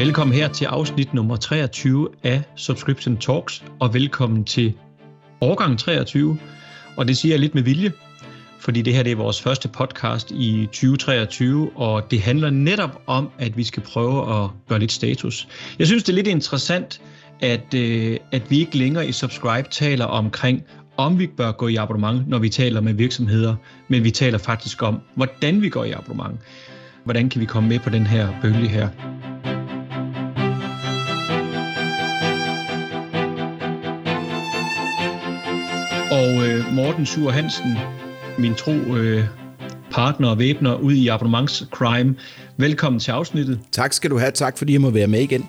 Velkommen her til afsnit nummer 23 af Subscription Talks, og velkommen til årgang 23. Og det siger jeg lidt med vilje, fordi det her det er vores første podcast i 2023, og det handler netop om, at vi skal prøve at gøre lidt status. Jeg synes, det er lidt interessant, at, øh, at vi ikke længere i Subscribe taler omkring, om vi bør gå i abonnement, når vi taler med virksomheder, men vi taler faktisk om, hvordan vi går i abonnement. Hvordan kan vi komme med på den her bølge her? Og øh, Morten Sur Hansen, min tro øh, partner og væbner ud i abonnementscrime. Velkommen til afsnittet. Tak skal du have. Tak fordi jeg må være med igen.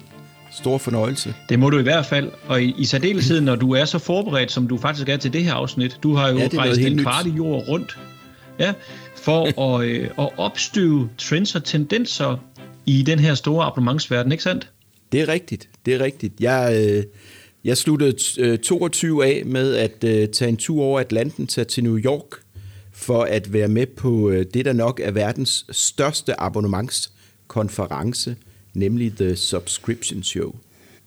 Stor fornøjelse. Det må du i hvert fald. Og i, i særdeleshed, når du er så forberedt, som du faktisk er til det her afsnit. Du har jo ja, rejst en kvart jord rundt ja, for at, øh, at opstøve trends og tendenser i den her store abonnementsverden, ikke sandt? Det er rigtigt. Det er rigtigt. Jeg... Øh jeg sluttede 22 øh, af med at uh, tage en tur over Atlanten til, til New York for at være med på uh, det, der nok er verdens største abonnementskonference, nemlig The Subscription Show.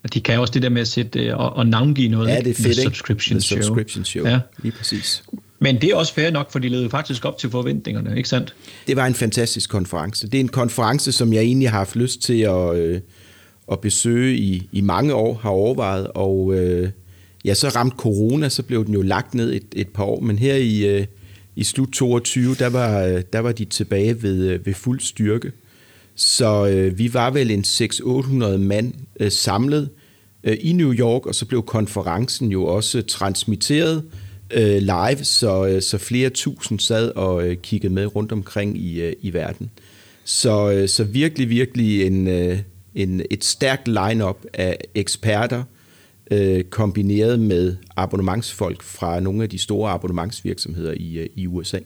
Og de kan også det der med at sætte og, og navngive noget. Ja, det er fedt, The Subscription The Show. Subscription Show, ja. lige præcis. Men det er også fair nok, for de levede faktisk op til forventningerne, ikke sandt? Det var en fantastisk konference. Det er en konference, som jeg egentlig har haft lyst til at... Øh, at besøge i, i mange år, har overvejet, og øh, ja, så ramte corona, så blev den jo lagt ned et, et par år, men her i, øh, i slut 22, der var, øh, der var de tilbage ved, øh, ved fuld styrke. Så øh, vi var vel en 600-800 mand øh, samlet øh, i New York, og så blev konferencen jo også transmitteret øh, live, så, øh, så flere tusind sad og øh, kiggede med rundt omkring i, øh, i verden. Så, øh, så virkelig, virkelig en, øh, en, et stærkt line-up af eksperter, øh, kombineret med abonnementsfolk fra nogle af de store abonnementsvirksomheder i, øh, i USA.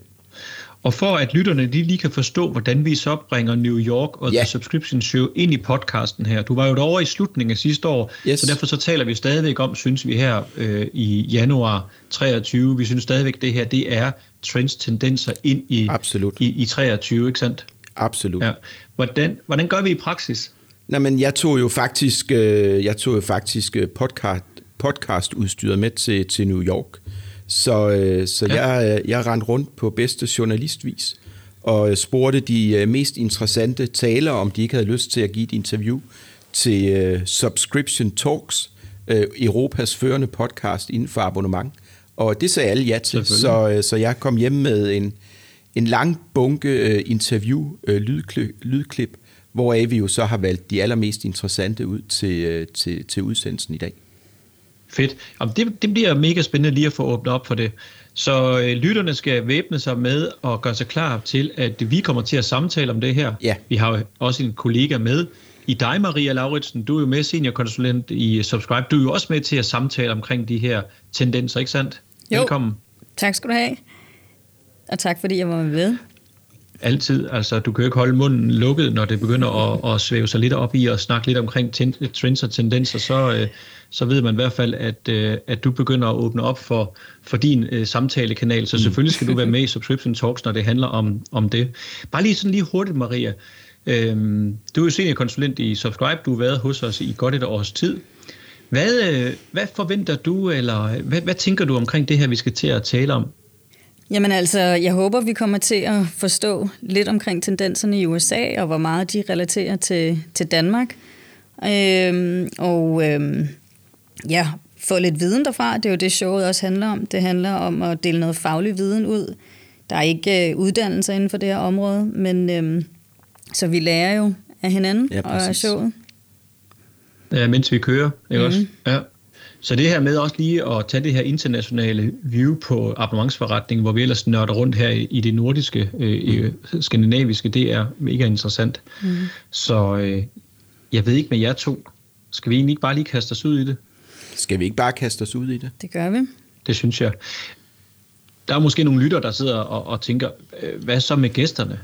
Og for at lytterne de lige kan forstå, hvordan vi så bringer New York og ja. The Subscription Show ind i podcasten her. Du var jo derovre i slutningen af sidste år, yes. så derfor så taler vi stadigvæk om, synes vi her øh, i januar 23, vi synes stadigvæk, det her det er trends, tendenser ind i, Absolut. i, i 23, ikke sandt? Absolut. Ja. Hvordan, hvordan gør vi i praksis? Nej, men jeg tog jo faktisk, øh, jeg tog jo faktisk øh, podcast, podcastudstyret med til, til New York. Så, øh, så ja. jeg, jeg rendte rundt på bedste journalistvis og spurgte de mest interessante talere, om de ikke havde lyst til at give et interview til uh, Subscription Talks, uh, Europas førende podcast inden for abonnement. Og det sagde alle ja til, så, så jeg kom hjem med en, en lang bunke uh, interview, uh, lydklip, lydklip hvoraf vi jo så har valgt de allermest interessante ud til, øh, til, til udsendelsen i dag. Fedt. Jamen, det, det bliver mega spændende lige at få åbnet op for det. Så øh, lytterne skal væbne sig med og gøre sig klar til, at vi kommer til at samtale om det her. Ja. Vi har jo også en kollega med i dig, Maria Lauritsen. Du er jo med seniorkonsulent i Subscribe. Du er jo også med til at samtale omkring de her tendenser, ikke sandt? Jo. Velkommen. Tak skal du have. Og tak fordi jeg var med altid. Altså, du kan jo ikke holde munden lukket, når det begynder at, at svæve sig lidt op i og snakke lidt omkring trends og tendenser, så, øh, så ved man i hvert fald, at, øh, at du begynder at åbne op for, for din øh, samtalekanal. Så mm. selvfølgelig skal du være med i Subscription Talks, når det handler om, om det. Bare lige sådan lige hurtigt, Maria. Øhm, du er jo seniorkonsulent i Subscribe. Du har været hos os i godt et års tid. Hvad, øh, hvad forventer du, eller hvad, hvad tænker du omkring det her, vi skal til at tale om? Jamen altså, jeg håber, vi kommer til at forstå lidt omkring tendenserne i USA, og hvor meget de relaterer til, til Danmark. Øhm, og øhm, ja, få lidt viden derfra. Det er jo det, showet også handler om. Det handler om at dele noget faglig viden ud. Der er ikke øh, uddannelser inden for det her område, men øhm, så vi lærer jo af hinanden ja, og af showet. Ja, mens vi kører, ikke mm. også? Ja. Så det her med også lige at tage det her internationale view på abonnementsforretningen, hvor vi ellers nørder rundt her i det nordiske, øh, skandinaviske, det er mega interessant. Mm. Så øh, jeg ved ikke med jer to, skal vi egentlig ikke bare lige kaste os ud i det? Skal vi ikke bare kaste os ud i det? Det gør vi. Det synes jeg. Der er måske nogle lytter, der sidder og, og tænker, øh, hvad så med gæsterne?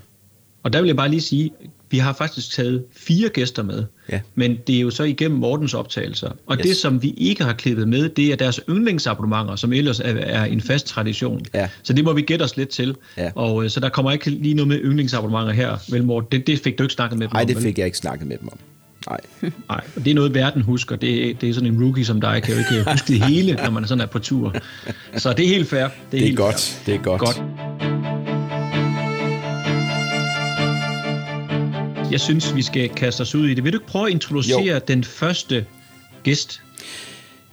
Og der vil jeg bare lige sige, vi har faktisk taget fire gæster med, ja. men det er jo så igennem Mortens optagelser. Og yes. det, som vi ikke har klippet med, det er deres yndlingsabonnementer, som ellers er, er en fast tradition. Ja. Så det må vi gætte os lidt til. Ja. Og øh, så der kommer ikke lige noget med yndlingsabonnementer her, vel Morten? Det, det fik du ikke snakket med dem Nej, om? Nej, det fik jeg ikke snakket med dem om. Nej. Nej, og det er noget, verden husker. Det, det er sådan en rookie som dig, kan jo ikke huske det hele, når man sådan er på tur. Så det er helt fair. Det er, det er helt godt. Fair. Det er godt. godt. Jeg synes, vi skal kaste os ud i det. Vil du ikke prøve at introducere jo. den første gæst?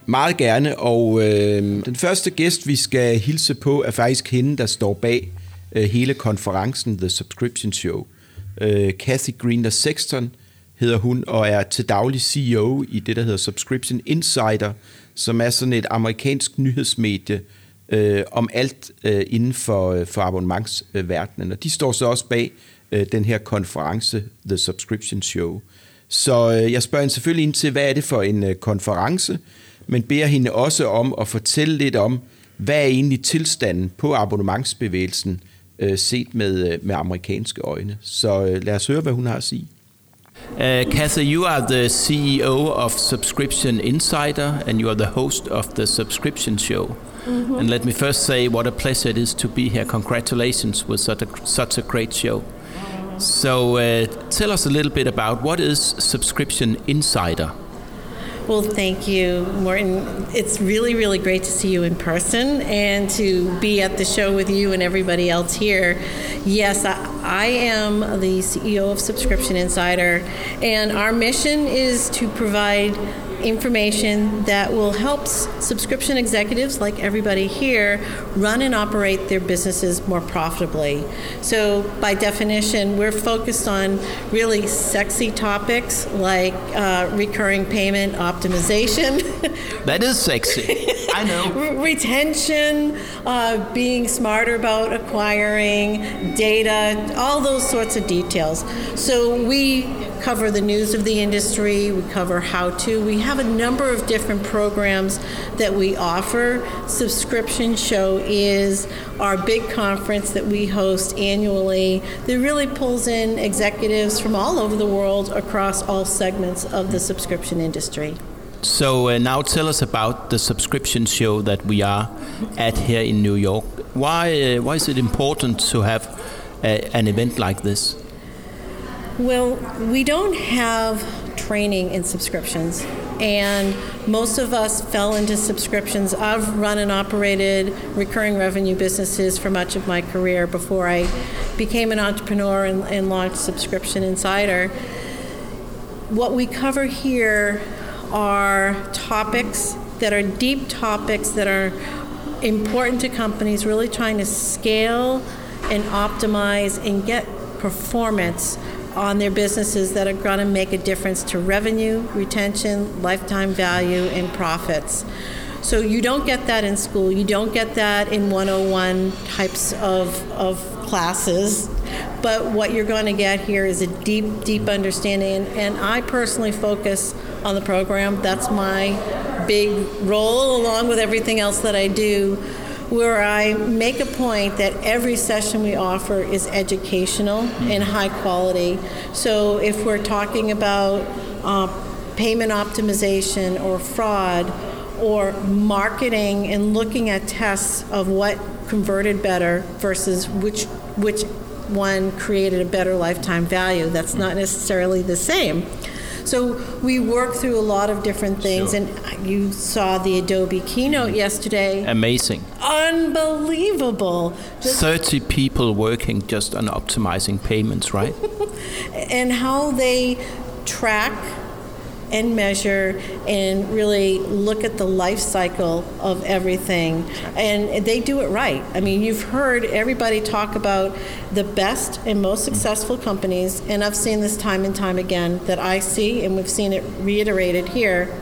Meget gerne, og øh, den første gæst, vi skal hilse på, er faktisk hende, der står bag øh, hele konferencen The Subscription Show. Øh, Kathy Greener Sexton hedder hun, og er til daglig CEO i det, der hedder Subscription Insider, som er sådan et amerikansk nyhedsmedie øh, om alt øh, inden for, øh, for abonnementsverdenen. Og de står så også bag øh, den her konference, The Subscription Show. Så øh, jeg spørger hende selvfølgelig ind til, hvad er det for en øh, konference, men beder hende også om at fortælle lidt om, hvad er egentlig tilstanden på abonnementsbevægelsen øh, set med, øh, med amerikanske øjne. Så øh, lad os høre, hvad hun har at sige. Uh, Kathy, you are the CEO of Subscription Insider and you are the host of the Subscription Show. Mm-hmm. And let me first say what a pleasure it is to be here. Congratulations with such a, such a great show. So, uh, tell us a little bit about what is Subscription Insider? Well, thank you, Morton. It's really, really great to see you in person and to be at the show with you and everybody else here. Yes, I, I am the CEO of Subscription Insider, and our mission is to provide information that will help subscription executives, like everybody here, run and operate their businesses more profitably. So, by definition, we're focused on really sexy topics like uh, recurring payment optimization. that is sexy. I know. Retention, uh, being smarter about acquiring data, all those sorts of details. So, we cover the news of the industry, we cover how to. We have a number of different programs that we offer. Subscription Show is our big conference that we host annually that really pulls in executives from all over the world across all segments of the subscription industry. So uh, now tell us about the subscription show that we are at here in New York. Why uh, why is it important to have a, an event like this? Well, we don't have training in subscriptions, and most of us fell into subscriptions. I've run and operated recurring revenue businesses for much of my career before I became an entrepreneur and, and launched Subscription Insider. What we cover here are topics that are deep topics that are important to companies really trying to scale and optimize and get performance on their businesses that are going to make a difference to revenue, retention, lifetime value, and profits. So you don't get that in school. You don't get that in 101 types of, of classes. But what you're going to get here is a deep, deep understanding. And I personally focus on the program. That's my big role, along with everything else that I do where I make a point that every session we offer is educational mm-hmm. and high quality. So if we're talking about uh, payment optimization or fraud or marketing and looking at tests of what converted better versus which which one created a better lifetime value, that's not necessarily the same. So we work through a lot of different things, sure. and you saw the Adobe keynote yesterday. Amazing. Unbelievable. Just 30 people working just on optimizing payments, right? and how they track and measure and really look at the life cycle of everything. And they do it right. I mean, you've heard everybody talk about the best and most successful companies, and I've seen this time and time again that I see, and we've seen it reiterated here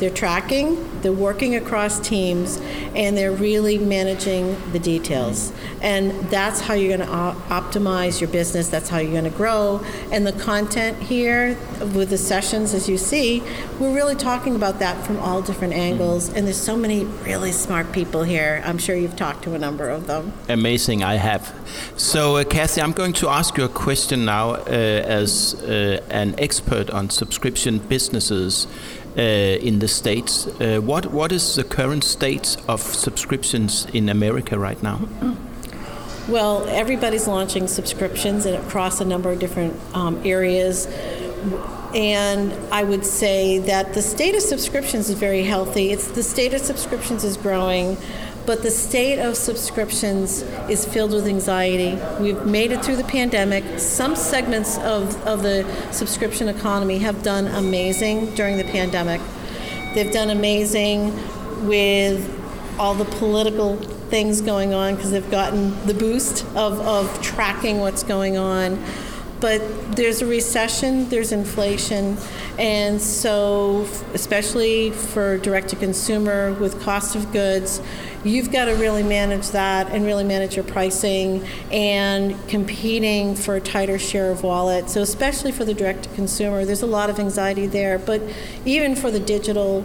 they're tracking, they're working across teams, and they're really managing the details. And that's how you're going to op- optimize your business, that's how you're going to grow. And the content here with the sessions, as you see, we're really talking about that from all different angles. And there's so many really smart people here. I'm sure you've talked to a number of them. Amazing, I have. So, uh, Kathy, I'm going to ask you a question now uh, as uh, an expert on subscription businesses. Uh, in the states. Uh, what what is the current state of subscriptions in America right now? Well, everybody's launching subscriptions across a number of different um, areas. and I would say that the state of subscriptions is very healthy. It's the state of subscriptions is growing, but the state of subscriptions is filled with anxiety. We've made it through the pandemic. Some segments of, of the subscription economy have done amazing during the pandemic. They've done amazing with all the political things going on because they've gotten the boost of, of tracking what's going on but there's a recession, there's inflation, and so especially for direct to consumer with cost of goods, you've got to really manage that and really manage your pricing and competing for a tighter share of wallet. So especially for the direct to consumer, there's a lot of anxiety there, but even for the digital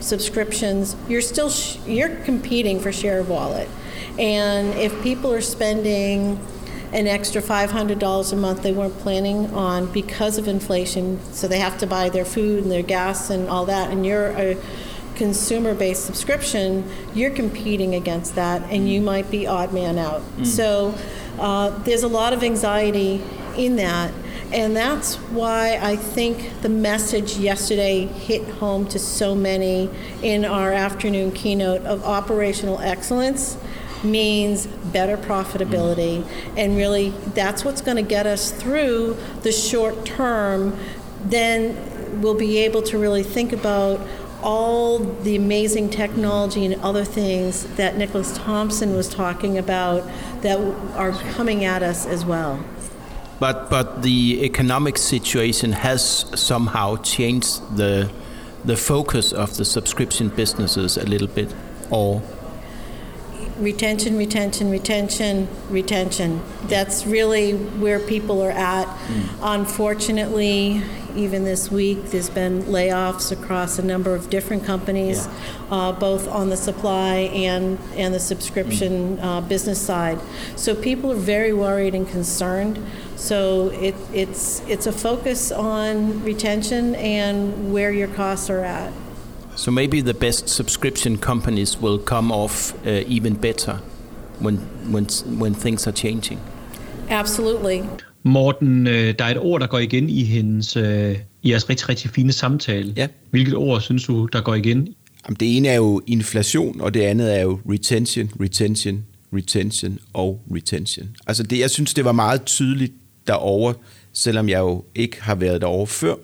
subscriptions, you're still sh- you're competing for share of wallet. And if people are spending an extra $500 a month they weren't planning on because of inflation. So they have to buy their food and their gas and all that. And you're a consumer based subscription, you're competing against that and you might be odd man out. Mm. So uh, there's a lot of anxiety in that. And that's why I think the message yesterday hit home to so many in our afternoon keynote of operational excellence means better profitability. Mm-hmm. And really, that's what's going to get us through the short term. Then we'll be able to really think about all the amazing technology and other things that Nicholas Thompson was talking about that are coming at us as well. But but the economic situation has somehow changed the the focus of the subscription businesses a little bit, or retention, retention, retention, retention. That's really where people are at. Mm. Unfortunately, even this week, there's been layoffs across a number of different companies, yeah. uh, both on the supply and, and the subscription mm. uh, business side. So people are very worried and concerned. So it, it's, it's a focus on retention and where your costs are at. So maybe the best subscription companies will come off uh, even better when, when, when things are changing. Absolutely. Morten, øh, der er et ord, der går igen i hendes øh, i jeres rigtig, rigtig fine samtale. Ja. Hvilket ord synes du, der går igen? Jamen, det ene er jo inflation, og det andet er jo retention, retention, retention og retention. Altså det, jeg synes, det var meget tydeligt derovre, selvom jeg jo ikke har været derovre før,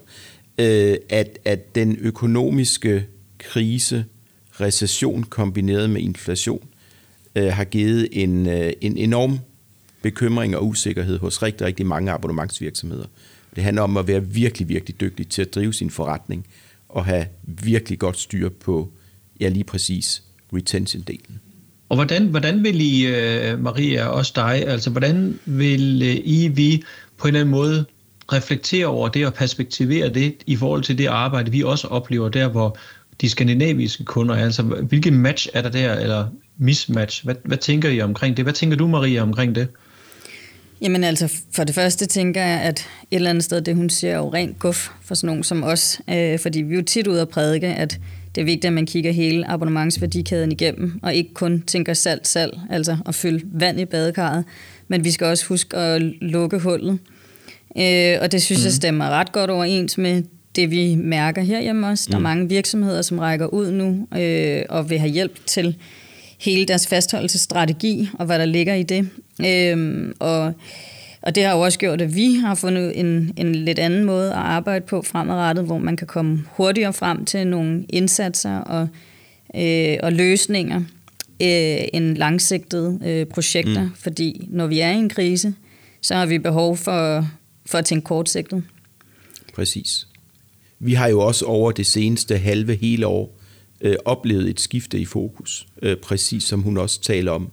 øh, at, at den økonomiske krise, recession kombineret med inflation, øh, har givet en, øh, en enorm bekymring og usikkerhed hos rigtig, rigtig mange abonnementsvirksomheder. Det handler om at være virkelig, virkelig dygtig til at drive sin forretning og have virkelig godt styr på, ja lige præcis, retention-delen. Og hvordan, hvordan vil I, øh, Maria, også dig, altså hvordan vil øh, I, vi på en eller anden måde reflektere over det og perspektivere det i forhold til det arbejde, vi også oplever der, hvor de skandinaviske kunder? Altså, hvilken match er der der, eller mismatch? Hvad, hvad tænker I omkring det? Hvad tænker du, Maria, omkring det? Jamen altså, for det første tænker jeg, at et eller andet sted, det hun siger, er jo rent guf for sådan nogen som os. Øh, fordi vi er jo tit ude at prædike, at det er vigtigt, at man kigger hele abonnementsværdikæden igennem, og ikke kun tænker salg, salg, altså at fylde vand i badekarret, men vi skal også huske at lukke hullet. Øh, og det synes mm. jeg stemmer ret godt overens med det, vi mærker herhjemme også. Der er mm. mange virksomheder, som rækker ud nu øh, og vil have hjælp til hele deres fastholdelsesstrategi og hvad der ligger i det. Øh, og, og det har jo også gjort, at vi har fundet en, en lidt anden måde at arbejde på fremadrettet, hvor man kan komme hurtigere frem til nogle indsatser og, øh, og løsninger øh, end langsigtede øh, projekter. Mm. Fordi når vi er i en krise, så har vi behov for, for at tænke kortsigtet. Præcis. Vi har jo også over det seneste halve hele år øh, oplevet et skifte i fokus, øh, præcis som hun også taler om,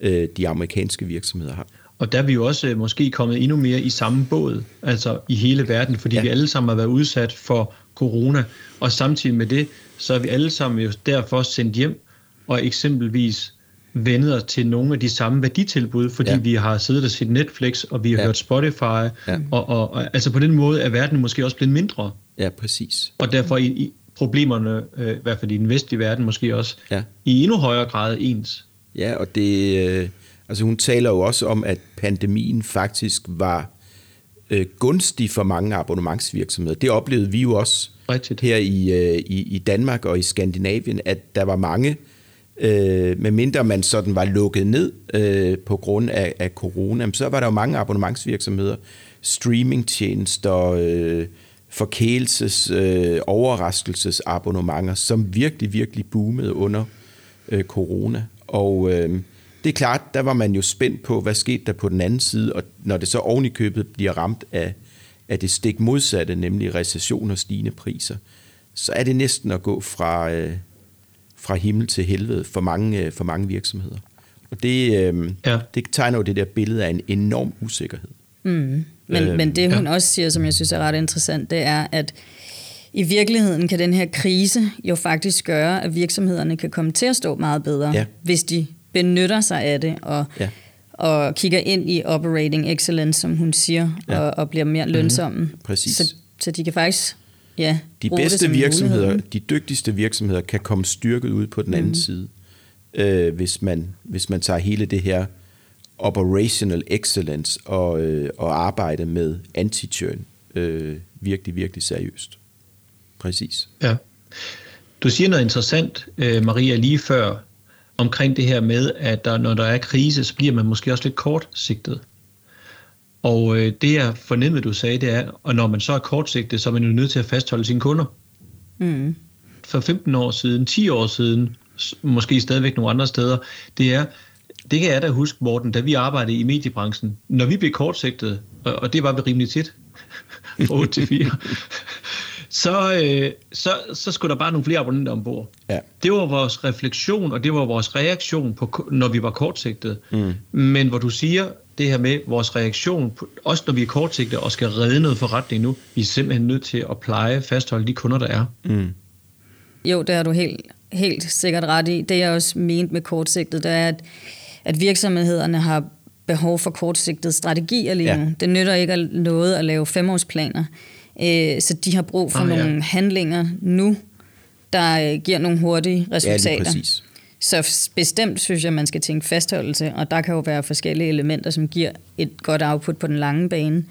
øh, de amerikanske virksomheder har. Og der er vi jo også øh, måske kommet endnu mere i samme båd, altså i hele verden, fordi ja. vi alle sammen har været udsat for corona, og samtidig med det, så er vi alle sammen jo derfor sendt hjem, og eksempelvis vendet os til nogle af de samme værditilbud, fordi ja. vi har siddet og set Netflix, og vi har ja. hørt Spotify, ja. og, og, og altså på den måde er verden måske også blevet mindre. Ja, præcis. Og derfor i, i problemerne, øh, i hvert fald i den vestlige verden måske også, ja. i endnu højere grad ens. Ja, og det, øh, altså hun taler jo også om, at pandemien faktisk var øh, gunstig for mange abonnementsvirksomheder. Det oplevede vi jo også Rigtigt. her i, øh, i, i Danmark og i Skandinavien, at der var mange, øh, medmindre man sådan var lukket ned øh, på grund af, af corona, så var der jo mange abonnementsvirksomheder, streamingtjenester, øh, forkælelses, øh, overraskelsesabonnementer, som virkelig, virkelig boomede under øh, corona. Og øh, det er klart, der var man jo spændt på, hvad skete der på den anden side, og når det så oven i købet bliver ramt af, af det stik modsatte, nemlig recession og stigende priser, så er det næsten at gå fra, øh, fra himmel til helvede for mange, øh, for mange virksomheder. Og det, øh, Ja. det tegner jo det der billede af en enorm usikkerhed. Mm. Men, Øhm, men det hun ja. også siger, som jeg synes er ret interessant, det er, at i virkeligheden kan den her krise jo faktisk gøre, at virksomhederne kan komme til at stå meget bedre, Ja. hvis de benytter sig af det og, Ja. og kigger ind i operating excellence, som hun siger, Ja. og, og bliver mere lønsomme. Præcis. Så, så de kan faktisk ja, De bedste virksomheder, mulighed. de dygtigste virksomheder, kan komme styrket ud på den anden mm. side, øh, hvis, man, hvis man tager hele det her operational excellence og, øh, og arbejde med anti-churn øh, virkelig, virkelig seriøst. Præcis. Ja. Du siger noget interessant, øh, Maria, lige før, omkring det her med, at der, når der er krise, så bliver man måske også lidt kortsigtet. Og øh, det jeg fornemmede, du sagde, det er, og når man så er kortsigtet, så er man jo nødt til at fastholde sine kunder. Mm. For 15 år siden, 10 år siden, måske stadigvæk nogle andre steder, det er, det kan jeg da huske, Morten, da vi arbejdede i mediebranchen, når vi blev kortsigtet, og, det var vi rimelig tit, fra 8 til 4, så, øh, så, så skulle der bare nogle flere abonnenter ombord. Ja. Det var vores refleksion, og det var vores reaktion, på, når vi var kortsigtede. Mm. Men hvor du siger det her med vores reaktion, på, også når vi er kortsigtede og skal redde noget forretning nu, vi er simpelthen nødt til at pleje, fastholde de kunder, der er. Mm. Jo, det har du helt, helt sikkert ret i. Det jeg også ment med kortsigtet, det er, at, at virksomhederne har behov for kortsigtede strategier lige Ja. Det nytter ikke noget at lave femårsplaner. Øh, så de har brug for Ah, ja. nogle handlinger nu, der øh, giver nogle hurtige Ja, resultater. præcis. Så bestemt synes jeg, man skal tænke fastholdelse, og der kan jo være forskellige elementer, som giver et godt output på den lange bane.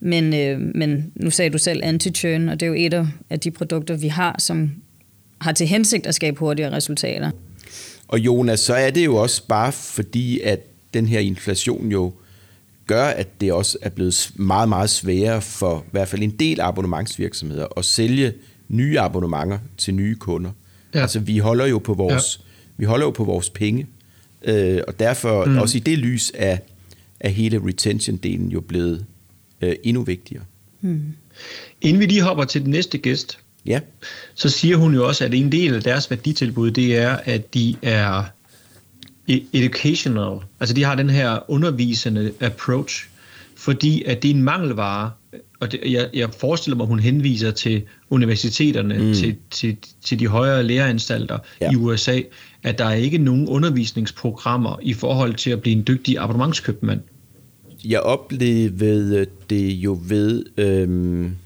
Men, øh, men nu sagde du selv anti-churn, og det er jo et af- af de produkter, vi har, som har til hensigt at skabe hurtigere resultater. Og Jonas, så er det jo også bare fordi, at den her inflation jo gør, at det også er blevet meget, meget sværere for i hvert fald en del abonnementsvirksomheder at sælge nye abonnementer til nye kunder. Ja. Altså vi holder jo på vores, ja. vi holder jo på vores penge, øh, og derfor mm. også i det lys er, er hele retention-delen jo blevet øh, endnu vigtigere. Inden vi lige hopper til den næste gæst, Ja, så siger hun jo også, at en del af deres værditilbud, det er, at de er e- educational. Altså de har den her undervisende approach, fordi at det er en mangelvare, og det, jeg, jeg forestiller mig, at hun henviser til universiteterne, mm. til, til, til de højere læreanstalter Ja. ja. i USA, at der er ikke nogen undervisningsprogrammer i forhold til at blive en dygtig abonnementskøbmand. jeg oplevede det jo ved, øhm,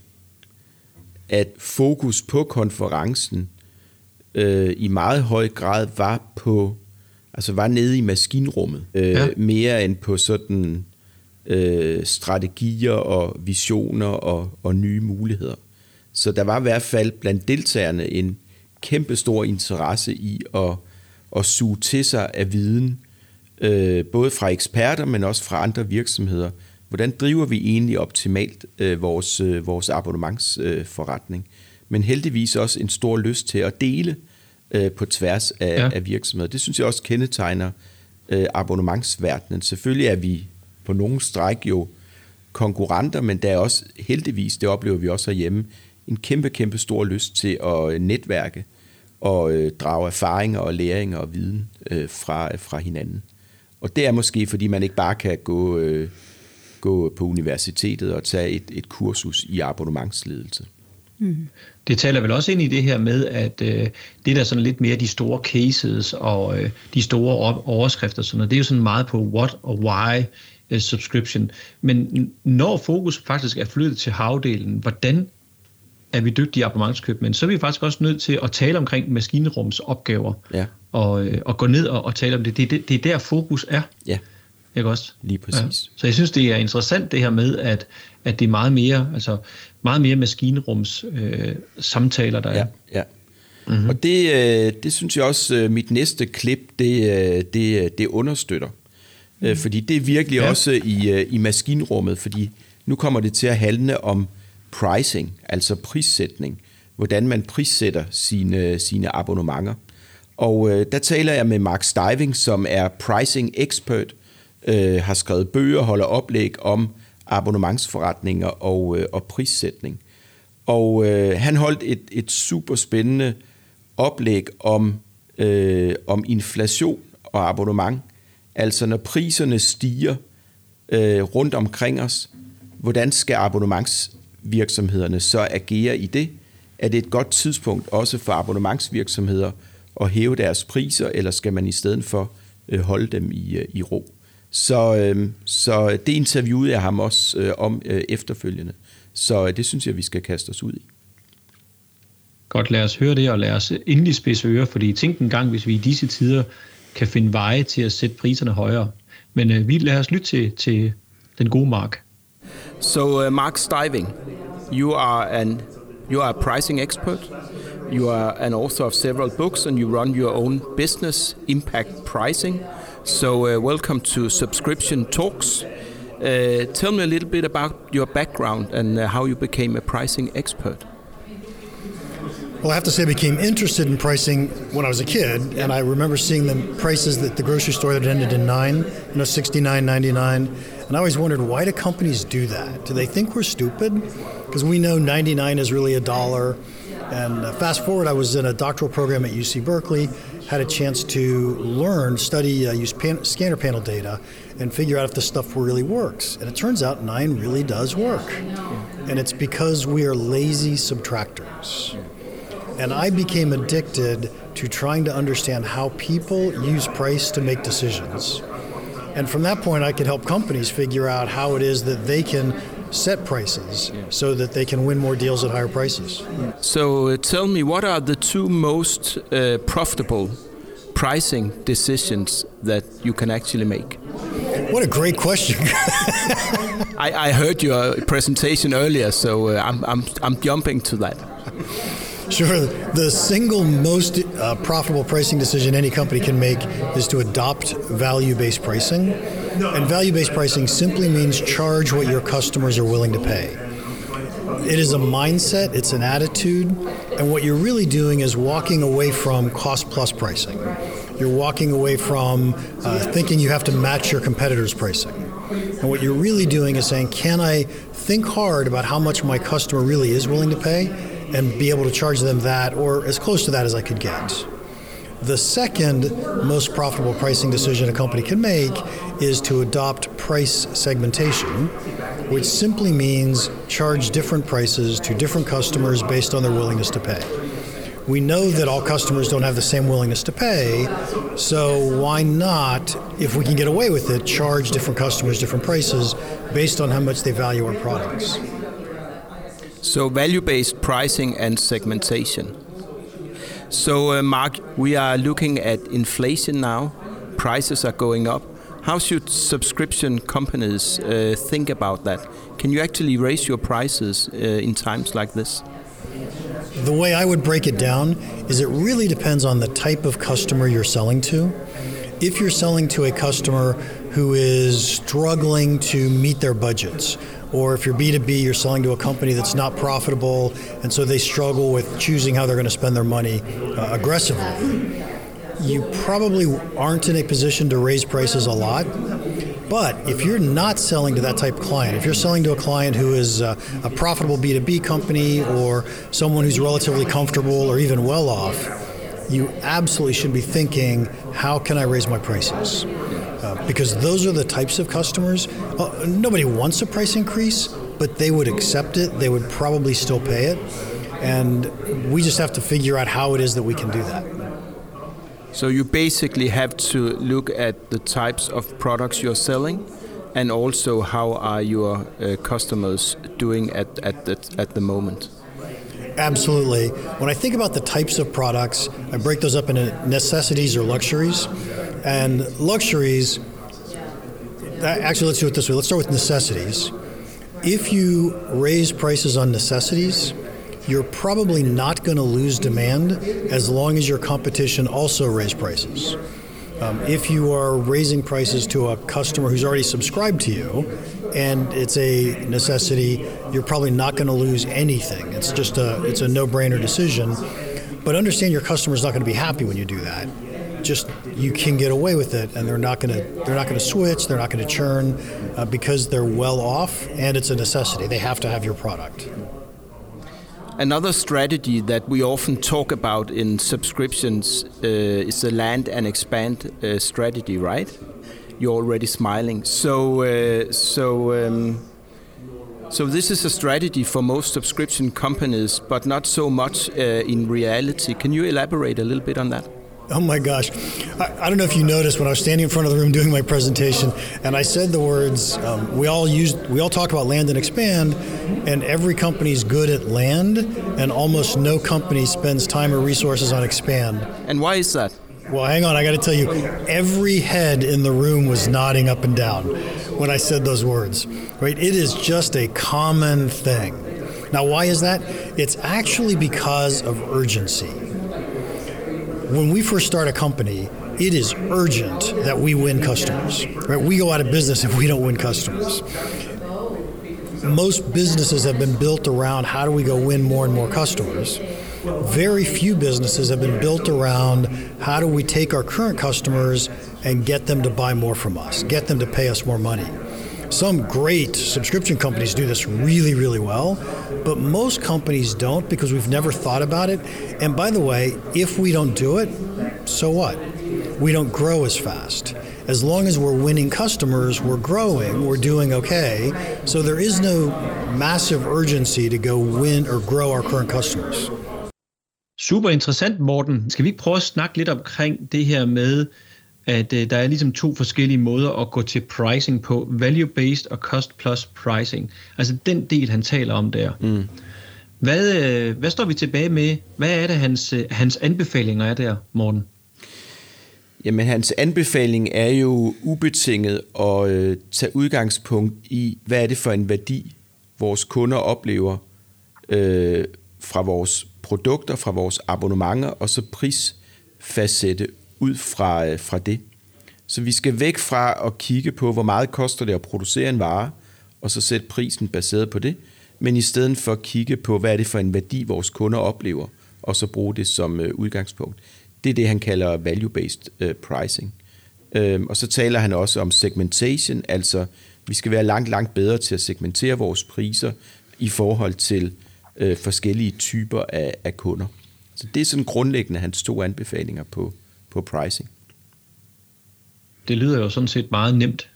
at fokus på konferencen øh, i meget høj grad var på, altså var nede i maskinrummet, øh, ja. Mere end på sådan øh, strategier og visioner og, og nye muligheder. Så der var i hvert fald blandt deltagerne en kæmpe stor interesse i at, at suge til sig af viden, øh, både fra eksperter, men også fra andre virksomheder. Hvordan driver vi egentlig optimalt øh, vores, øh, vores abonnementsforretning? Øh, men heldigvis også en stor lyst til at dele øh, på tværs af, ja. Ja. af virksomheder. Det synes jeg også kendetegner øh, abonnementsverdenen. Selvfølgelig er vi på nogle stræk jo konkurrenter, men der er også heldigvis, det oplever vi også herhjemme, en kæmpe, kæmpe stor lyst til at øh, netværke og øh, drage erfaringer og læringer og viden øh, fra, fra hinanden. Og det er måske, fordi man ikke bare kan gå, øh, gå på universitetet og tage et, et kursus i abonnementsledelse. Det taler vel også ind i det her med, at øh, det der er sådan lidt mere de store cases og øh, de store op- overskrifter, sådan noget, det er jo sådan meget på what og why øh, subscription. Men når fokus faktisk er flyttet til havdelen, hvordan er vi dygtige abonnementskøbmænd, så er vi faktisk også nødt til at tale omkring maskinrumsopgaver Ja. og, øh, og gå ned og, og tale om det. Det, er det. det er der fokus er. Ja. Ikke også? Lige præcis. Ja. Så jeg synes, det er interessant det her med, at, at det er meget mere, altså meget mere maskinrums øh, samtaler, der ja, er. Ja, mm-hmm. Og det, øh, det synes jeg også, øh, mit næste klip, det, øh, det, det understøtter. Mm. Fordi det er virkelig ja. også i, i maskinrummet, fordi nu kommer det til at handle om pricing, altså prissætning. Hvordan man prissætter sine, sine abonnementer. Og øh, der taler jeg med Mark Stiving, som er pricing expert, øh, har skrevet bøger, holder oplæg om abonnementsforretninger og, øh, og prissætning. Og øh, han holdt et, et super spændende oplæg om, øh, om inflation og abonnement. Altså når priserne stiger øh, rundt omkring os, hvordan skal abonnementsvirksomhederne så agere i det? Er det et godt tidspunkt også for abonnementsvirksomheder at hæve deres priser, eller skal man i stedet for øh, holde dem i, øh, i ro? Så, øh, så det interviewede jeg ham også øh, om øh, efterfølgende. Så øh, det synes jeg, vi skal kaste os ud i. Godt, lad os høre det, og lad os endelig spidse ører, fordi tænk en gang, hvis vi i disse tider kan finde veje til at sætte priserne højere. Men øh, vi lader os lytte til, til den gode Mark. So, uh, Mark Stiving, you are an you are a pricing expert. You are an author of several books, and you run your own business, Impact Pricing. So, uh, welcome to Subscription Talks. Uh, tell me a little bit about your background and uh, how you became a pricing expert. Well, I have to say, I became interested in pricing when I was a kid, and I remember seeing the prices at the grocery store that ended in nine, you know, sixty-nine, ninety-nine, and I always wondered why do companies do that? Do they think we're stupid? Because we know ninety-nine is really a dollar. And uh, fast forward, I was in a doctoral program at UC Berkeley, had a chance to learn, study, uh, use pan- scanner panel data, and figure out if this stuff really works. And it turns out nine really does work. And it's because we are lazy subtractors. And I became addicted to trying to understand how people use price to make decisions. And from that point, I could help companies figure out how it is that they can set prices so that they can win more deals at higher prices. So uh, tell me, what are the two most uh, profitable pricing decisions that you can actually make? What a great question. I, I, heard your presentation earlier, so uh, I'm, I'm, I'm jumping to that. Sure. The single most uh, profitable pricing decision any company can make is to adopt value based pricing. And value based pricing simply means charge what your customers are willing to pay. It is a mindset, it's an attitude, and what you're really doing is walking away from cost plus pricing. You're walking away from uh, thinking you have to match your competitors' pricing. And what you're really doing is saying, can I think hard about how much my customer really is willing to pay and be able to charge them that or as close to that as I could get. The second most profitable pricing decision a company can make is to adopt price segmentation, which simply means charge different prices to different customers based on their willingness to pay. We know that all customers don't have the same willingness to pay, so why not, if we can get away with it, charge different customers different prices based on how much they value our products? So value-based pricing and segmentation. So uh, Mark, we are looking at inflation now. Prices are going up. How should subscription companies uh, think about that? Can you actually raise your prices uh, in times like this? The way I would break it down is it really depends on the type of customer you're selling to. If you're selling to a customer who is struggling to meet their budgets, or if you're B2B, you're selling to a company that's not profitable, and so they struggle with choosing how they're going to spend their money uh, aggressively. You probably aren't in a position to raise prices a lot. But if you're not selling to that type of client, if you're selling to a client who is uh, a profitable B2B company or someone who's relatively comfortable or even well off, you absolutely should be thinking, how can I raise my prices? Because those are the types of customers. Uh, nobody wants a price increase, but they would accept it. They would probably still pay it. And we just have to figure out how it is that we can do that. So you basically have to look at the types of products you're selling and also how are your uh, customers doing at, at, the, at the moment. Absolutely. When I think about the types of products, I break those up into necessities or luxuries. And luxuries, Actually, let's do it this way. Let's start with necessities. If you raise prices on necessities, you're probably not going to lose demand as long as your competition also raise prices. Um, if you are raising prices to a customer who's already subscribed to you and it's a necessity, you're probably not going to lose anything. It's just a it's a no-brainer decision. But understand your customer's not going to be happy when you do that. Just you can get away with it, and they're not going to they're not going to switch. They're not going to churn uh, because they're well off, and it's a necessity. They have to have your product. Another strategy that we often talk about in subscriptions uh, is the land and expand uh, strategy, right? You're already smiling. So, uh, so, um, so this is a strategy for most subscription companies, but not so much uh, in reality. Can you elaborate a little bit on that? Oh my gosh. I, I, don't know if you noticed when I was standing in front of the room doing my presentation and I said the words, um, we all use, we all talk about land and expand, and every company's good at land, and almost no company spends time or resources on expand. And why is that? Well, hang on, I got to tell you, every head in the room was nodding up and down when I said those words. Right? It is just a common thing. Now, why is that? It's actually because of urgency when we first start a company, it is urgent that we win customers. Right? We go out of business if we don't win customers. Most businesses have been built around how do we go win more and more customers. Very few businesses have been built around how do we take our current customers and get them to buy more from us, get them to pay us more money. Some great subscription companies do this really, really well, but most companies don't because we've never thought about it. And by the way, if we don't do it, so what? We don't grow as fast. As long as we're winning customers, we're growing, we're doing okay. So there is no massive urgency to go win or grow our current customers. Super interessant, Morten. Skal vi prøve at snakke lidt omkring det her med, at øh, der er ligesom to forskellige måder at gå til pricing på, value-based og cost-plus pricing. Altså den del, han taler om der. Mm. Hvad, øh, hvad står vi tilbage med? Hvad er det, hans, øh, hans anbefalinger er der, Morten? Jamen, hans anbefaling er jo ubetinget at øh, tage udgangspunkt i, hvad er det for en værdi, vores kunder oplever øh, fra vores produkter, fra vores abonnementer, og så prisfastsætte ud fra, øh, fra det. Så vi skal væk fra at kigge på, hvor meget koster det at producere en vare, og så sætte prisen baseret på det, men i stedet for at kigge på, hvad er det for en værdi, vores kunder oplever, og så bruge det som øh, udgangspunkt. Det er det, han kalder value-based øh, pricing. Øhm, og så taler han også om segmentation, altså vi skal være langt, langt bedre til at segmentere vores priser i forhold til forskellige typer af, af kunder. Så det er sådan grundlæggende hans to anbefalinger på, på pricing. Det lyder jo sådan set meget nemt.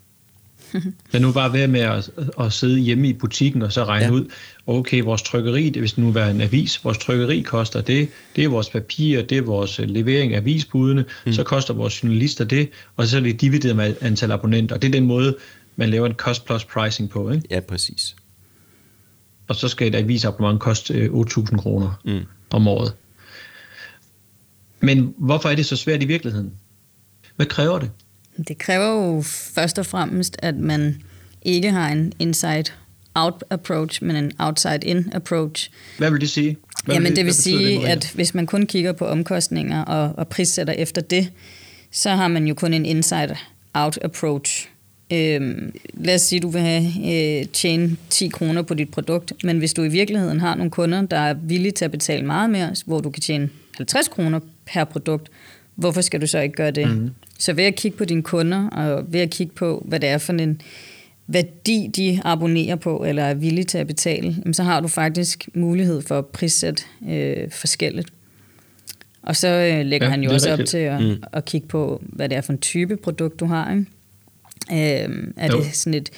Lad nu bare være med at, at sidde hjemme i butikken og så regne ja. ud, okay, vores trykkeri, det hvis det nu var en avis, vores trykkeri koster det, det er vores papir, det er vores øh, levering af avisbudene, mm. så koster vores journalister det, og så er det divideret med antal abonnenter. Det er den måde, man laver en cost plus pricing på, ikke? Ja, præcis. Og så skal et avisabonnement koste 8.000 øh, kroner mm. om året. Men hvorfor er det så svært i virkeligheden? Hvad kræver det? Det kræver jo først og fremmest, at man ikke har en inside-out approach, men en outside-in approach. Hvad vil det sige? Hvad Jamen det, det vil sige, det, at hvis man kun kigger på omkostninger og, og prissætter efter det, så har man jo kun en inside-out approach. Øhm, lad os sige, at du vil have øh, tjene 10 kroner på dit produkt, men hvis du i virkeligheden har nogle kunder, der er villige til at betale meget mere, hvor du kan tjene 50 kroner per produkt, hvorfor skal du så ikke gøre det? Mm-hmm. Så ved at kigge på dine kunder, og ved at kigge på, hvad det er for en værdi, de abonnerer på, eller er villige til at betale, så har du faktisk mulighed for at prissætte øh, forskelligt. Og så øh, lægger ja, han jo også rigtigt. op til at, mm. at kigge på, hvad det er for en type produkt, du har. Ikke? Øh, er jo. det sådan et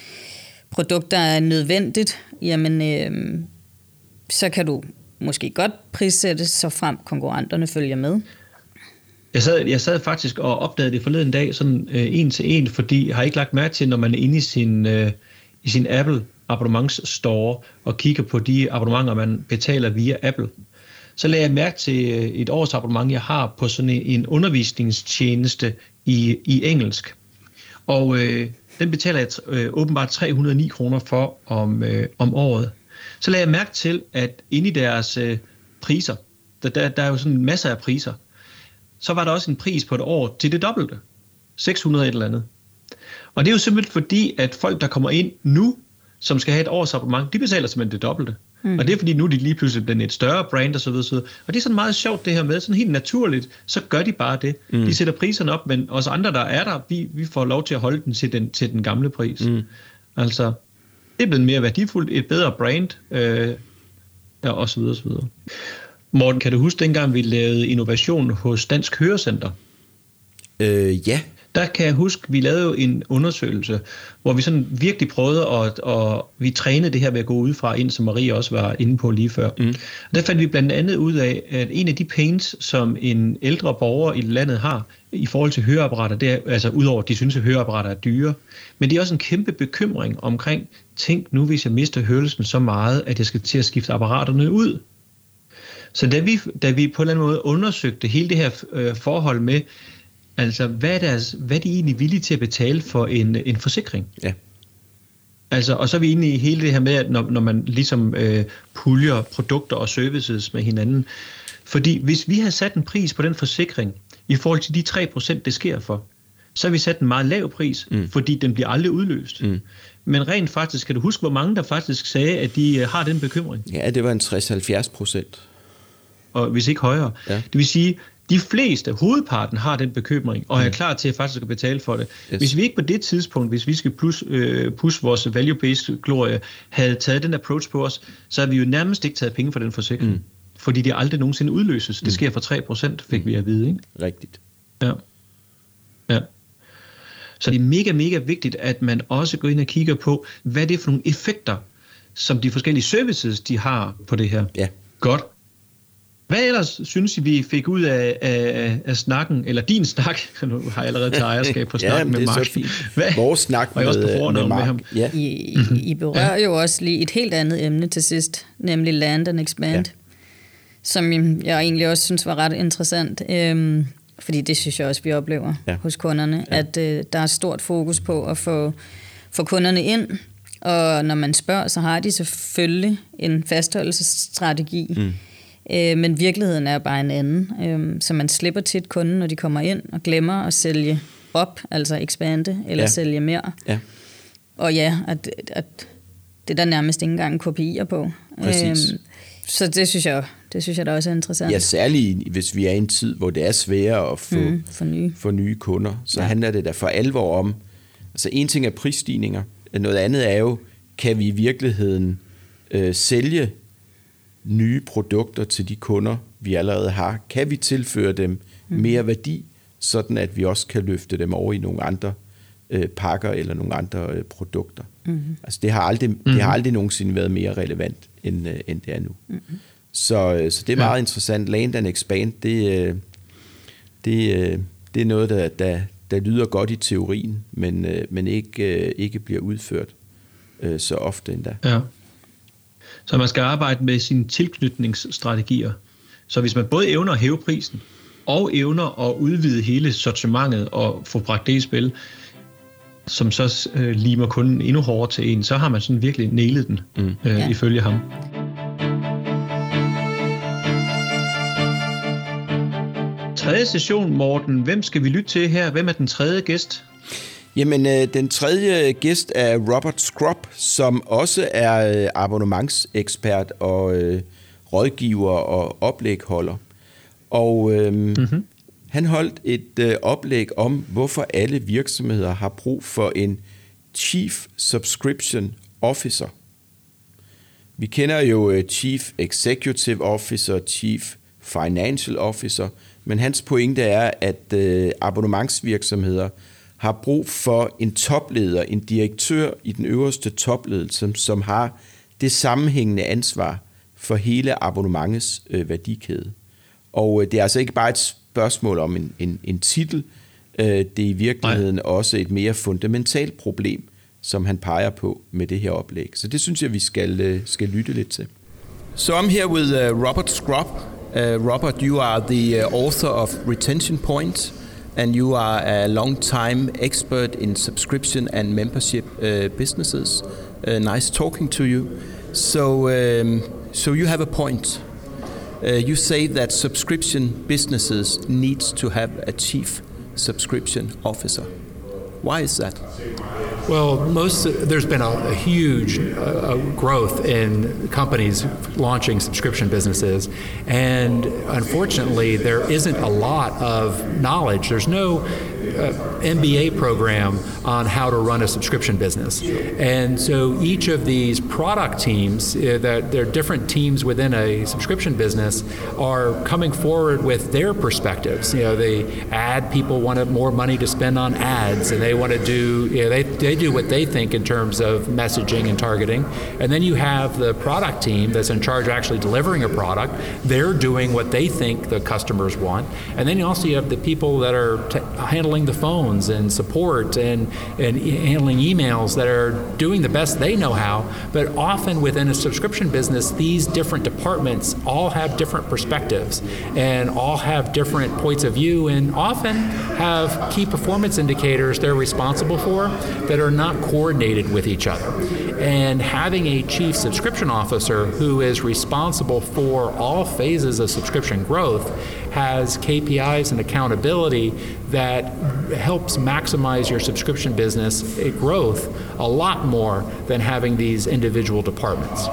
produkt, der er nødvendigt, jamen øh, så kan du måske godt prissættes, så frem konkurrenterne følger med. Jeg sad, jeg sad faktisk og opdagede det forleden dag, sådan øh, en til en, fordi jeg har ikke lagt mærke til, når man er inde i sin, øh, i sin Apple abonnementsstore og kigger på de abonnementer, man betaler via Apple. Så lagde jeg mærke til øh, et års abonnement, jeg har på sådan en, en undervisningstjeneste i, i engelsk. Og øh, den betaler jeg øh, åbenbart 309 kroner for om, øh, om året. Så lagde jeg mærke til, at inde i deres øh, priser, der, der, der er jo sådan masser af priser, så var der også en pris på et år til det dobbelte. 600 et eller andet. Og det er jo simpelthen fordi, at folk, der kommer ind nu, som skal have et års abonnement, de betaler simpelthen det dobbelte. Mm. Og det er fordi, nu er de lige pludselig blevet et større brand og så videre. Og det er sådan meget sjovt det her med, sådan helt naturligt, så gør de bare det. Mm. De sætter priserne op, men os andre, der er der, vi, vi får lov til at holde den til den, til den gamle pris. Mm. Altså, det er blevet mere værdifuldt, et bedre brand, øh, ja, og så videre, så videre. Morten, kan du huske dengang, vi lavede innovation hos Dansk Hørecenter? Øh, ja, der kan jeg huske, vi lavede jo en undersøgelse, hvor vi sådan virkelig prøvede at, og vi trænede det her ved at gå ud fra ind, som Marie også var inde på lige før. Mm. Og der fandt vi blandt andet ud af, at en af de pains, som en ældre borger i landet har i forhold til høreapparater, det er, altså udover at de synes, at høreapparater er dyre, men det er også en kæmpe bekymring omkring, tænk nu, hvis jeg mister hørelsen så meget, at jeg skal til at skifte apparaterne ud. Så da vi, da vi på en eller anden måde undersøgte hele det her øh, forhold med, Altså, hvad er, deres, hvad er de egentlig villige til at betale for en, en forsikring? Ja. Altså, og så er vi inde i hele det her med, at når, når man ligesom øh, puljer produkter og services med hinanden. Fordi hvis vi har sat en pris på den forsikring, i forhold til de 3% det sker for, så har vi sat en meget lav pris, mm. fordi den bliver aldrig udløst. Mm. Men rent faktisk, kan du huske, hvor mange der faktisk sagde, at de øh, har den bekymring? Ja, det var en 60-70 procent. Og hvis ikke højere. Ja. Det vil sige, de fleste, hovedparten, har den bekymring, og er mm. klar til at faktisk at betale for det. Yes. Hvis vi ikke på det tidspunkt, hvis vi skal plus, øh, push vores value-based glorie, havde taget den approach på os, så har vi jo nærmest ikke taget penge for den forsikring. Mm. Fordi det aldrig nogensinde udløses. Det mm. sker for 3%, fik vi at vide. Ikke? Rigtigt. Ja. ja. Så det er mega, mega vigtigt, at man også går ind og kigger på, hvad det er for nogle effekter, som de forskellige services, de har på det her. Ja. Godt. Hvad ellers synes I, vi fik ud af, af, af snakken, eller din snak? Nu har jeg allerede taget ejerskab på snakken ja, med Mark. Hvad? Vores snak med, også på med, Mark. med ham. Ja. I, I, I berører ja. jo også lige et helt andet emne til sidst, nemlig land and expand, ja. som jeg egentlig også synes var ret interessant. Øhm, fordi det synes jeg også, vi oplever ja. hos kunderne, ja. at øh, der er stort fokus på at få, få kunderne ind, og når man spørger, så har de selvfølgelig en fastholdelsesstrategi, mm Øh, men virkeligheden er bare en anden. Øh, så man slipper tit kunden, når de kommer ind og glemmer at sælge op, altså ekspande eller ja. sælge mere. Ja. Og ja, at, at det er der nærmest ikke engang kopier på. Præcis. Øh, så det synes jeg, det synes jeg da også er interessant. Ja, særligt hvis vi er i en tid, hvor det er sværere at få, mm, for, nye. for nye kunder. Så ja. handler det da for alvor om, altså en ting er prisstigninger, noget andet er jo, kan vi i virkeligheden øh, sælge nye produkter til de kunder, vi allerede har? Kan vi tilføre dem mm. mere værdi, sådan at vi også kan løfte dem over i nogle andre øh, pakker eller nogle andre øh, produkter? Mm. Altså det har, aldrig, mm. det har aldrig nogensinde været mere relevant, end, øh, end det er nu. Mm. Så, øh, så det er meget ja. interessant. Land and expand, det, øh, det, øh, det er noget, der, der, der lyder godt i teorien, men, øh, men ikke, øh, ikke bliver udført øh, så ofte endda. Ja. Så man skal arbejde med sine tilknytningsstrategier. Så hvis man både evner at hæve prisen, og evner at udvide hele sortimentet og få bragt det i spil, som så øh, limer kunden endnu hårdere til en, så har man sådan virkelig nailet den, mm. øh, ja. ifølge ham. Tredje session, Morten. Hvem skal vi lytte til her? Hvem er den tredje gæst? Jamen, øh, den tredje gæst er Robert Scrub, som også er øh, abonnementsekspert og øh, rådgiver og oplægholder. Og øh, mm-hmm. han holdt et øh, oplæg om, hvorfor alle virksomheder har brug for en Chief Subscription Officer. Vi kender jo øh, Chief Executive Officer, Chief Financial Officer, men hans pointe er, at øh, abonnementsvirksomheder – har brug for en topleder, en direktør i den øverste topledelse, som har det sammenhængende ansvar for hele abonnementets øh, værdikæde. Og øh, det er altså ikke bare et spørgsmål om en, en, en titel, øh, det er i virkeligheden Nej. også et mere fundamentalt problem, som han peger på med det her oplæg. Så det synes jeg, vi skal, øh, skal lytte lidt til. So I'm here with uh, Robert Scrub. Uh, Robert, you are the uh, author of Retention Point, and you are a long-time expert in subscription and membership uh, businesses. Uh, nice talking to you. So, um, so you have a point. Uh, you say that subscription businesses needs to have a chief subscription officer. Why is that? Well, most there's been a, a huge uh, growth in companies launching subscription businesses, and unfortunately, there isn't a lot of knowledge. There's no uh, MBA program on how to run a subscription business. And so each of these product teams, uh, that they're different teams within a subscription business, are coming forward with their perspectives. You know, the ad people wanted more money to spend on ads, and they want to do, you know, they, they do what they think in terms of messaging and targeting. And then you have the product team that's in charge of actually delivering a product. They're doing what they think the customers want. And then you also have the people that are t- handling the phones and support and, and handling emails that are doing the best they know how. But often within a subscription business, these different departments all have different perspectives and all have different points of view and often have key performance indicators they're responsible for that are not coordinated with each other. And having a chief subscription officer who is responsible for all phases of subscription growth has KPIs and accountability that helps maximize your subscription business growth a lot more than having these individual departments.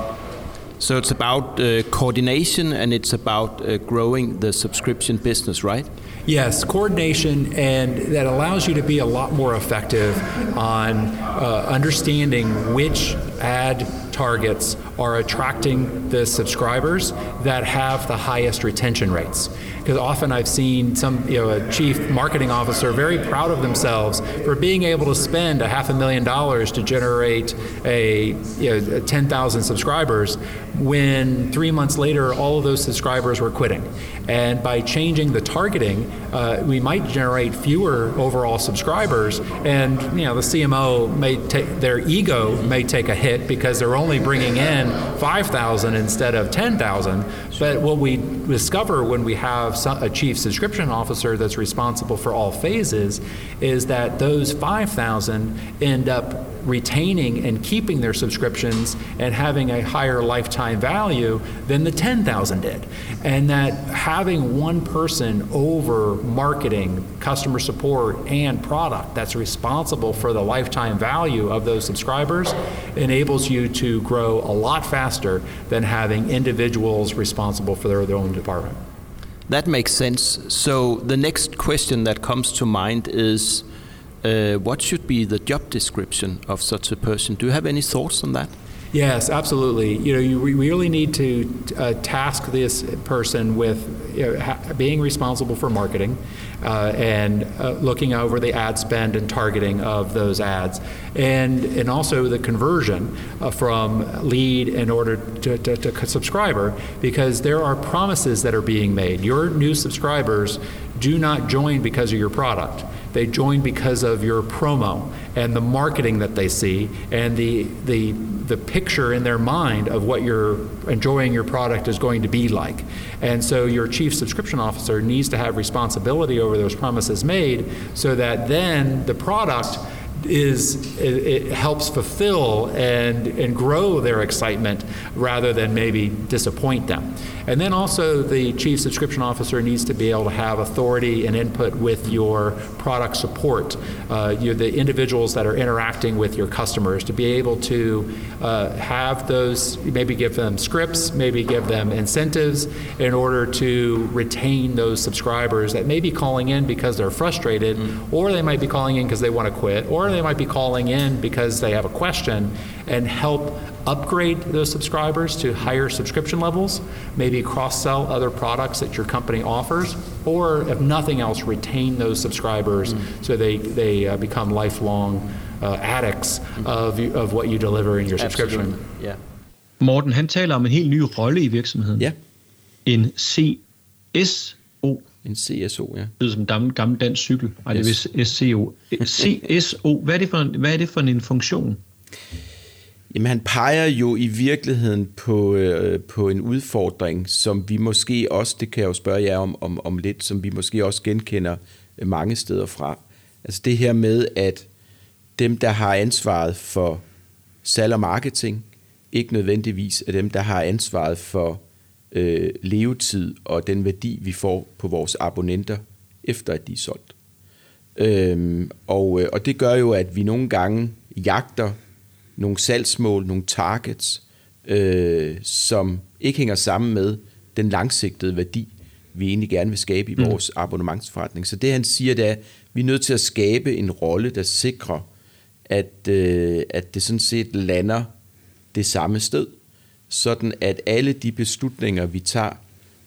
So it's about uh, coordination and it's about uh, growing the subscription business, right? Yes, coordination, and that allows you to be a lot more effective on uh, understanding which ad targets are attracting the subscribers that have the highest retention rates. Because often I've seen some, you know, a chief marketing officer very proud of themselves for being able to spend a half a million dollars to generate a, you know, 10,000 subscribers when three months later all of those subscribers were quitting. And by changing the targeting, uh, we might generate fewer overall subscribers. And you know, the CMO may take their ego may take a hit because they're only bringing in 5,000 instead of 10,000. But what we discover when we have a chief subscription officer that's responsible for all phases is that those 5,000 end up retaining and keeping their subscriptions and having a higher lifetime value than the 10,000 did. And that having one person over marketing, customer support, and product that's responsible for the lifetime value of those subscribers enables you to grow a lot faster than having individuals responsible for their, their own department. That makes sense. So the next question that comes to mind is uh, what should be the job description of such a person? Do you have any thoughts on that? Yes, absolutely. You know, you really need to uh, task this person with you know, ha- being responsible for marketing uh, and uh, looking over the ad spend and targeting of those ads, and and also the conversion uh, from lead in order to, to, to subscriber, because there are promises that are being made. Your new subscribers do not join because of your product they join because of your promo and the marketing that they see and the, the, the picture in their mind of what you're enjoying your product is going to be like. And so your chief subscription officer needs to have responsibility over those promises made so that then the product is it, it, helps fulfill and and grow their excitement rather than maybe disappoint them. And then also the chief subscription officer needs to be able to have authority and input with your product support, uh, you the individuals that are interacting with your customers to be able to uh, have those maybe give them scripts, maybe give them incentives in order to retain those subscribers that may be calling in because they're frustrated, mm. or they might be calling in because they want to quit, or they might be calling in because they have a question and help upgrade those subscribers to higher subscription levels, maybe cross sell other products that your company offers, or if nothing else, retain those subscribers mm. so they, they uh, become lifelong uh, addicts mm. of, of what you deliver in your subscription. Yeah. Morten, han taler om en helt ny rolle i virksomheden. Ja. En CSO. En CSO, ja. Det lyder som gammel, gammel dansk cykel. Ej, yes. det er SCO. CSO, hvad er, det for, hvad er det for en funktion? Jamen han peger jo i virkeligheden på, øh, på en udfordring, som vi måske også, det kan jeg jo spørge jer om, om, om lidt, som vi måske også genkender mange steder fra. Altså det her med, at dem, der har ansvaret for salg og marketing, ikke nødvendigvis er dem, der har ansvaret for øh, levetid og den værdi, vi får på vores abonnenter, efter at de er solgt. Øhm, og, øh, og det gør jo, at vi nogle gange jagter nogle salgsmål, nogle targets, øh, som ikke hænger sammen med den langsigtede værdi, vi egentlig gerne vil skabe i mm. vores mm. abonnementsforretning. Så det han siger, det er, at vi er nødt til at skabe en rolle, der sikrer, at, øh, at det sådan set lander det samme sted, sådan at alle de beslutninger, vi tager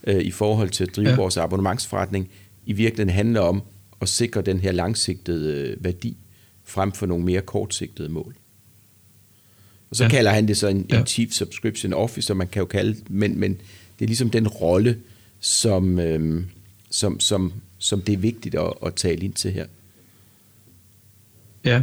øh, i forhold til at drive ja. vores abonnementsforretning, i virkeligheden handler om at sikre den her langsigtede øh, værdi, frem for nogle mere kortsigtede mål. Og så ja. kalder han det så en, ja. en Chief Subscription Officer, man kan jo kalde men, men det er ligesom den rolle, som, øhm, som, som, som det er vigtigt at, at tale ind til her. Ja,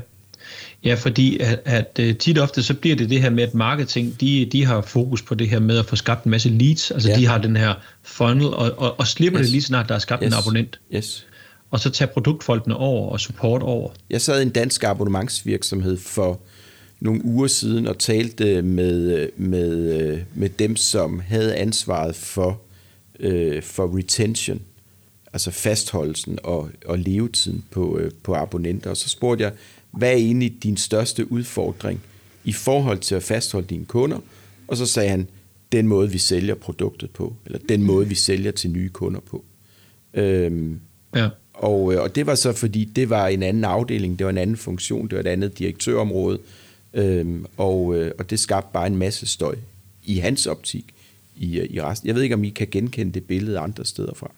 Ja, fordi at, at øh, tit ofte så bliver det det her med, at marketing, de, de har fokus på det her med at få skabt en masse leads. Altså ja. de har den her funnel, og, og, og slipper yes. det lige snart, der er skabt yes. en abonnent. Yes. Og så tager produktfolkene over og support over. Jeg sad i en dansk abonnementsvirksomhed for nogle uger siden og talte med, med, med dem, som havde ansvaret for, øh, for retention, altså fastholdelsen og, og levetiden på, øh, på abonnenter. Og så spurgte jeg, hvad er egentlig din største udfordring i forhold til at fastholde dine kunder? Og så sagde han, den måde, vi sælger produktet på, eller den måde, vi sælger til nye kunder på. Øhm, ja. og, øh, og det var så, fordi det var en anden afdeling, det var en anden funktion, det var et andet direktørområde, øhm, og, øh, og det skabte bare en masse støj i hans optik i, øh, i resten. Jeg ved ikke, om I kan genkende det billede andre steder fra.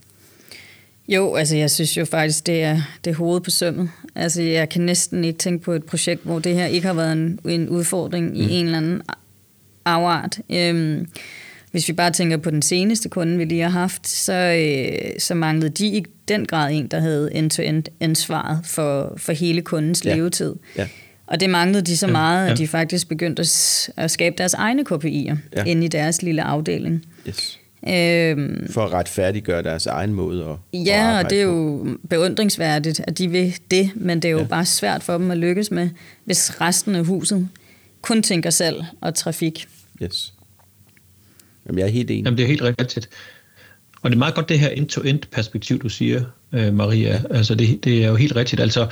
Jo, altså jeg synes jo faktisk, det er det hoved på sømmet. Altså jeg kan næsten ikke tænke på et projekt, hvor det her ikke har været en, en udfordring mm. i en eller anden afart. Øhm, hvis vi bare tænker på den seneste kunde, vi lige har haft, så, øh, så manglede de i den grad en, der havde end-to-end ansvaret for, for hele kundens ja. levetid. Ja. Og det manglede de så meget, ja. at de faktisk begyndte at, at skabe deres egne KPI'er ja. inde i deres lille afdeling. Yes. Øhm, for at retfærdiggøre deres egen måde at Ja, at og det er jo beundringsværdigt, at de vil det, men det er jo ja. bare svært for dem at lykkes med, hvis resten af huset kun tænker salg og trafik. Yes. Jamen, jeg er helt enig. Jamen, det er helt rigtigt. Og det er meget godt det her end-to-end perspektiv, du siger, øh, Maria. Altså, det, det er jo helt rigtigt. Altså,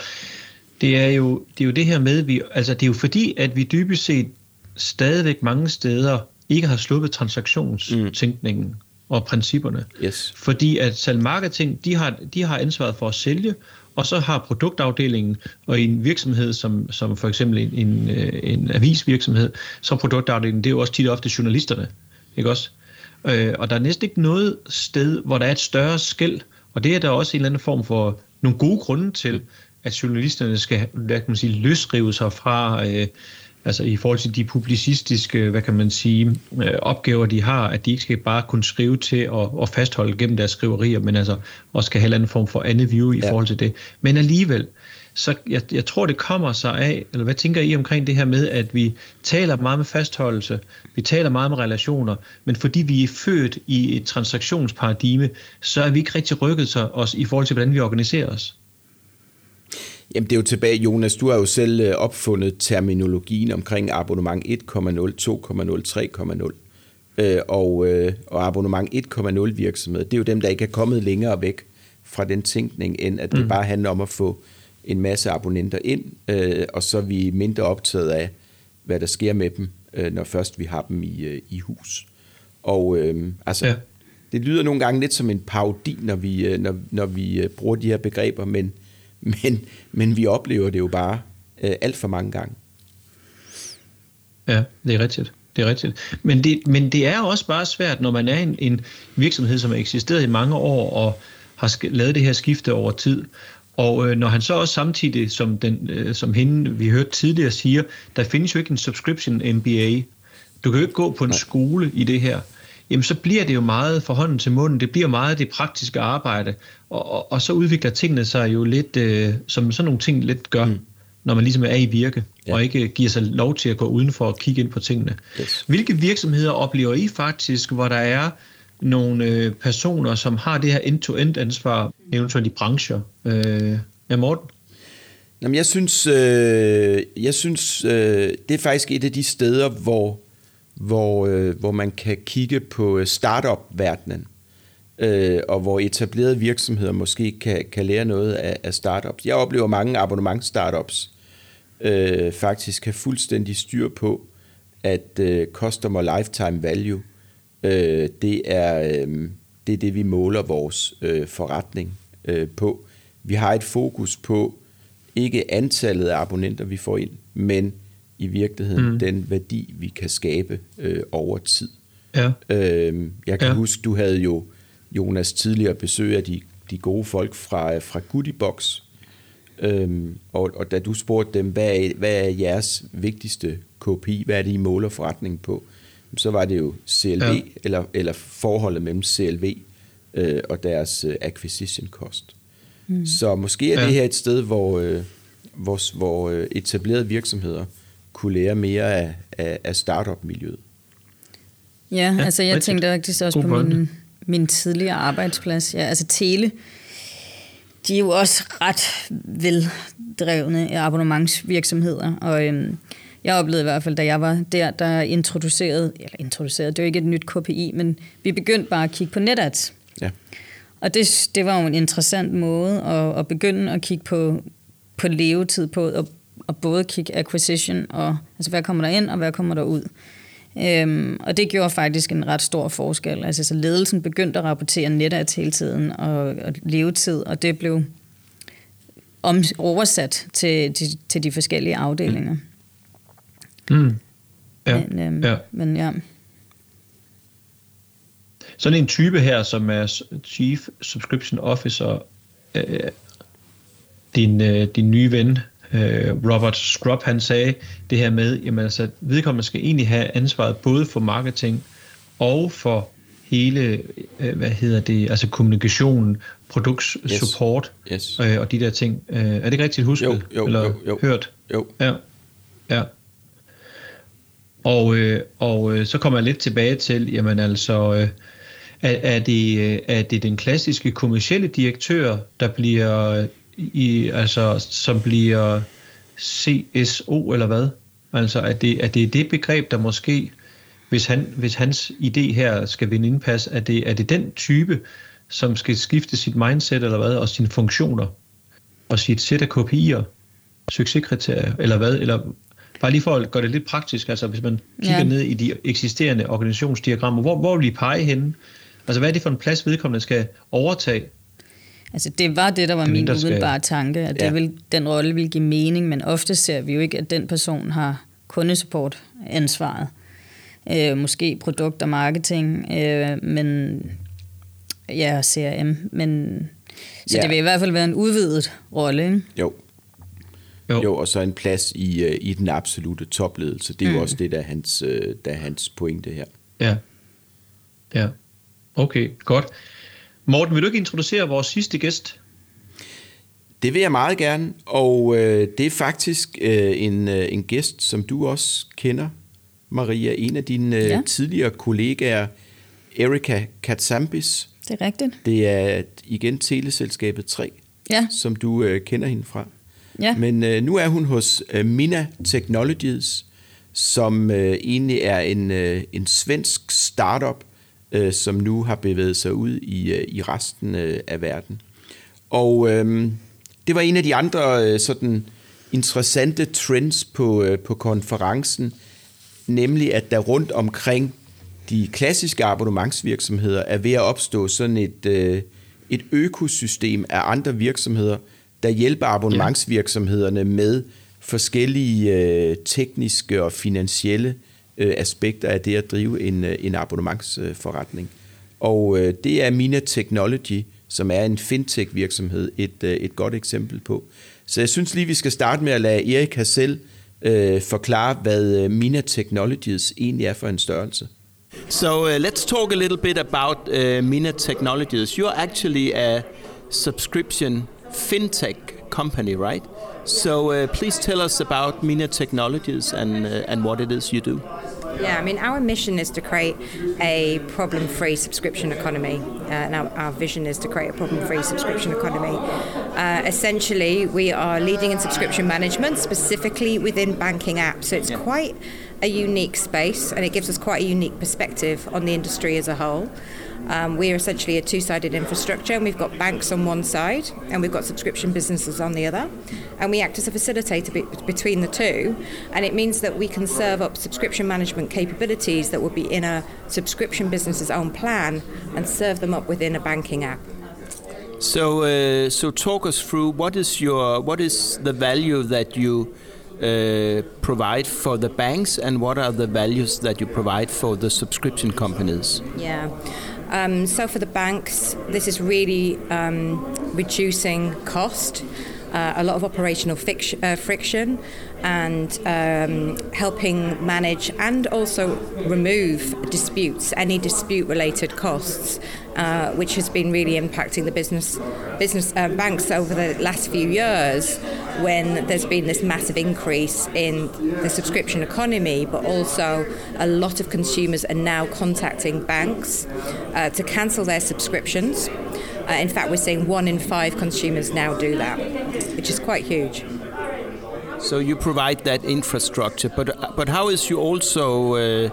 det er jo det, er jo det her med, vi, altså, det er jo fordi, at vi dybest set stadigvæk mange steder ikke har sluppet transaktionstænkningen mm. Og principperne. Yes. Fordi at salgmarketing, de har, de har ansvaret for at sælge, og så har produktafdelingen, og i en virksomhed som, som for eksempel en, en, øh, en avisvirksomhed, så produktafdelingen, det er jo også tit ofte journalisterne, ikke også? Øh, og der er næsten ikke noget sted, hvor der er et større skæld, og det er der også en eller anden form for nogle gode grunde til, at journalisterne skal hvad kan man sige, løsrive sig fra øh, altså i forhold til de publicistiske, hvad kan man sige, øh, opgaver, de har, at de ikke skal bare kunne skrive til og, og fastholde gennem deres skriverier, men altså også skal have en anden form for andet view i ja. forhold til det. Men alligevel, så jeg, jeg tror, det kommer sig af, eller hvad tænker I omkring det her med, at vi taler meget med fastholdelse, vi taler meget med relationer, men fordi vi er født i et transaktionsparadigme, så er vi ikke rigtig rykket sig os i forhold til, hvordan vi organiserer os. Jamen det er jo tilbage, Jonas, du har jo selv øh, opfundet terminologien omkring abonnement 1,0, 2,0, 3,0. og, øh, og abonnement 1,0 virksomhed, det er jo dem, der ikke er kommet længere væk fra den tænkning, end at det mm. bare handler om at få en masse abonnenter ind, øh, og så er vi mindre optaget af, hvad der sker med dem, når først vi har dem i, i hus. Og øh, altså, ja. det lyder nogle gange lidt som en parodi, når vi, når, når vi bruger de her begreber, men men, men vi oplever det jo bare øh, alt for mange gange. Ja, det er rigtigt. Det er rigtigt. Men det, men det er også bare svært, når man er en, en virksomhed, som har eksisteret i mange år og har lavet det her skifte over tid. Og øh, når han så også samtidig, som, den, øh, som hende, vi hørte tidligere, siger, der findes jo ikke en subscription MBA. Du kan jo ikke gå på en Nej. skole i det her jamen så bliver det jo meget for hånden til munden, det bliver meget det praktiske arbejde, og, og, og så udvikler tingene sig jo lidt, øh, som sådan nogle ting lidt gør, mm. når man ligesom er i virke, ja. og ikke giver sig lov til at gå udenfor og kigge ind på tingene. Yes. Hvilke virksomheder oplever I faktisk, hvor der er nogle øh, personer, som har det her end-to-end ansvar, eventuelt i brancher. Øh, ja, Morten? Jamen, jeg synes, øh, jeg synes øh, det er faktisk et af de steder, hvor, hvor, øh, hvor man kan kigge på startup-verdenen, øh, og hvor etablerede virksomheder måske kan, kan lære noget af, af startups. Jeg oplever mange abonnement-startups øh, faktisk have fuldstændig styr på, at øh, customer lifetime value, øh, det, er, øh, det er det, vi måler vores øh, forretning øh, på. Vi har et fokus på ikke antallet af abonnenter, vi får ind, men i virkeligheden mm. den værdi, vi kan skabe øh, over tid. Ja. Øh, jeg kan ja. huske, du havde jo Jonas tidligere besøg af de, de gode folk fra, fra Goodiebox, øhm, og, og da du spurgte dem, hvad er, hvad er jeres vigtigste KPI, hvad er det, I måler forretningen på, så var det jo CLV, ja. eller, eller forholdet mellem CLV øh, og deres øh, acquisition cost. Mm. Så måske er ja. det her et sted, hvor, øh, hvor, hvor øh, etablerede virksomheder kunne lære mere af, af, af startup-miljøet. Ja, ja, altså jeg rigtig. tænkte faktisk også God på min, min tidligere arbejdsplads. Ja, altså Tele, de er jo også ret veldrevne abonnementsvirksomheder, og øhm, jeg oplevede i hvert fald, da jeg var der, der introducerede, eller introducerede, det er jo ikke et nyt KPI, men vi begyndte bare at kigge på NetAds. Ja. Og det, det var jo en interessant måde at, at begynde at kigge på, på levetid på, og, og både kigge acquisition, og altså hvad kommer der ind, og hvad kommer der ud. Øhm, og det gjorde faktisk en ret stor forskel. Altså, så ledelsen begyndte at rapportere NetAds hele tiden og, og levetid, og det blev om, oversat til, til, til de forskellige afdelinger. Mm. Ja. Men, øhm, ja. men ja. Sådan en type her, som er Chief Subscription Officer, øh, din, øh, din nye ven, øh, Robert Scrub, han sagde det her med, jamen altså, vedkommende skal egentlig have ansvaret både for marketing og for hele, øh, hvad hedder det, altså kommunikationen, produktsupport yes. yes. Øh, og de der ting. Øh, er det ikke rigtigt husket? Jo, jo, eller jo, jo. hørt? Jo. Ja, ja. Og, øh, og øh, så kommer jeg lidt tilbage til, jamen altså, øh, er, er, det, øh, er det den klassiske kommercielle direktør, der bliver i, altså, som bliver CSO eller hvad? Altså, at det, at det er det begreb, der måske, hvis, han, hvis hans idé her skal vinde indpas, er det, er det den type, som skal skifte sit mindset eller hvad, og sine funktioner, og sit sæt af KPI'er, succeskriterier, eller hvad, eller bare lige for at gøre det lidt praktisk, altså hvis man kigger ja. ned i de eksisterende organisationsdiagrammer, hvor, hvor vil I pege henne? Altså hvad er det for en plads, vedkommende skal overtage Altså det var det, der var min umiddelbare tanke, at ja. det vil, den rolle vil give mening, men ofte ser vi jo ikke, at den person har kundesupport ansvaret. Øh, måske produkt og marketing, øh, men ja, CRM, men så ja. det vil i hvert fald være en udvidet rolle, ikke? Jo. Jo. jo, og så en plads i, uh, i den absolute topledelse. Det er mm. jo også det, der er, hans, uh, der er hans pointe her. Ja. Ja. Okay, godt. Morten, vil du ikke introducere vores sidste gæst? Det vil jeg meget gerne, og øh, det er faktisk øh, en, øh, en gæst, som du også kender, Maria, en af dine øh, ja. tidligere kollegaer, Erika Katsambis. Det er rigtigt. Det er igen teleselskabet 3, ja. som du øh, kender hende fra. Ja. Men øh, nu er hun hos øh, Mina Technologies, som øh, egentlig er en, øh, en svensk startup, øh, som nu har bevæget sig ud i, øh, i resten øh, af verden. Og øh, det var en af de andre øh, sådan interessante trends på, øh, på konferencen, nemlig at der rundt omkring de klassiske abonnementsvirksomheder er ved at opstå sådan et, øh, et økosystem af andre virksomheder, der hjælper abonnementsvirksomhederne med forskellige øh, tekniske og finansielle øh, øh, aspekter af det at drive en, øh, en abonnementsforretning. Og øh, det er Mina Technology, som er en fintech-virksomhed, et, øh, et godt eksempel på. Så jeg synes lige, vi skal starte med at lade Erik Hassel øh, forklare, hvad øh, Mina Technologies egentlig er for en størrelse. So uh, let's talk a little bit about uh, Mina Technologies. You're actually a subscription fintech company, right? So uh, please tell us about Mina Technologies and, uh, and what it is you do. Yeah, I mean, our mission is to create a problem free subscription economy. Uh, and our, our, vision is to create a problem free subscription economy. Uh, essentially, we are leading in subscription management, specifically within banking apps. So it's yeah. quite a unique space and it gives us quite a unique perspective on the industry as a whole. Um, we're essentially a two sided infrastructure, and we've got banks on one side, and we've got subscription businesses on the other. And we act as a facilitator be- between the two, and it means that we can serve up subscription management capabilities that would be in a subscription business's own plan and serve them up within a banking app. So, uh, so talk us through what is your what is the value that you uh, provide for the banks, and what are the values that you provide for the subscription companies? Yeah. Um, so for the banks, this is really um, reducing cost. Uh, a lot of operational fiction, uh, friction and um, helping manage and also remove disputes, any dispute related costs, uh, which has been really impacting the business business uh, banks over the last few years when there's been this massive increase in the subscription economy, but also a lot of consumers are now contacting banks uh, to cancel their subscriptions. Uh, in fact, we're seeing one in five consumers now do that, which is quite huge. So you provide that infrastructure, but but how is you also uh,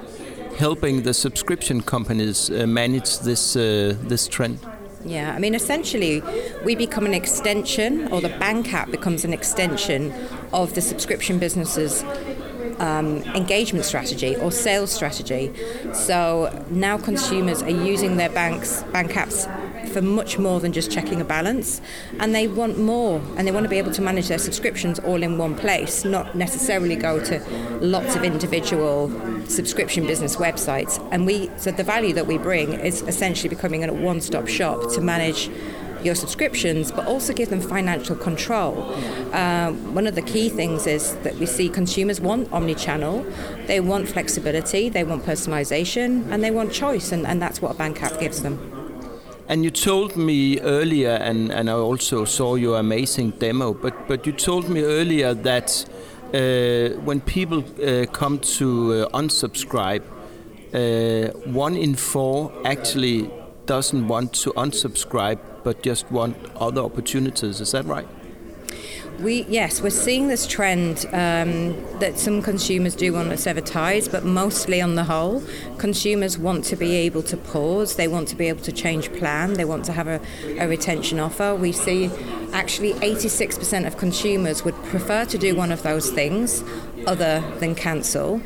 helping the subscription companies uh, manage this uh, this trend? Yeah, I mean, essentially, we become an extension, or the bank app becomes an extension of the subscription businesses um, engagement strategy or sales strategy. So now consumers are using their banks bank apps for much more than just checking a balance, and they want more, and they want to be able to manage their subscriptions all in one place, not necessarily go to lots of individual subscription business websites. And we, so the value that we bring is essentially becoming a one-stop shop to manage your subscriptions, but also give them financial control. Uh, one of the key things is that we see consumers want omni-channel, they want flexibility, they want personalization, and they want choice, and, and that's what a bank app gives them. And you told me earlier, and, and I also saw your amazing demo, but, but you told me earlier that uh, when people uh, come to uh, unsubscribe, uh, one in four actually doesn't want to unsubscribe but just want other opportunities. Is that right? We yes, we're seeing this trend um, that some consumers do want to sever ties, but mostly on the whole, consumers want to be able to pause. They want to be able to change plan. They want to have a, a retention offer. We see actually 86% of consumers would prefer to do one of those things other than cancel.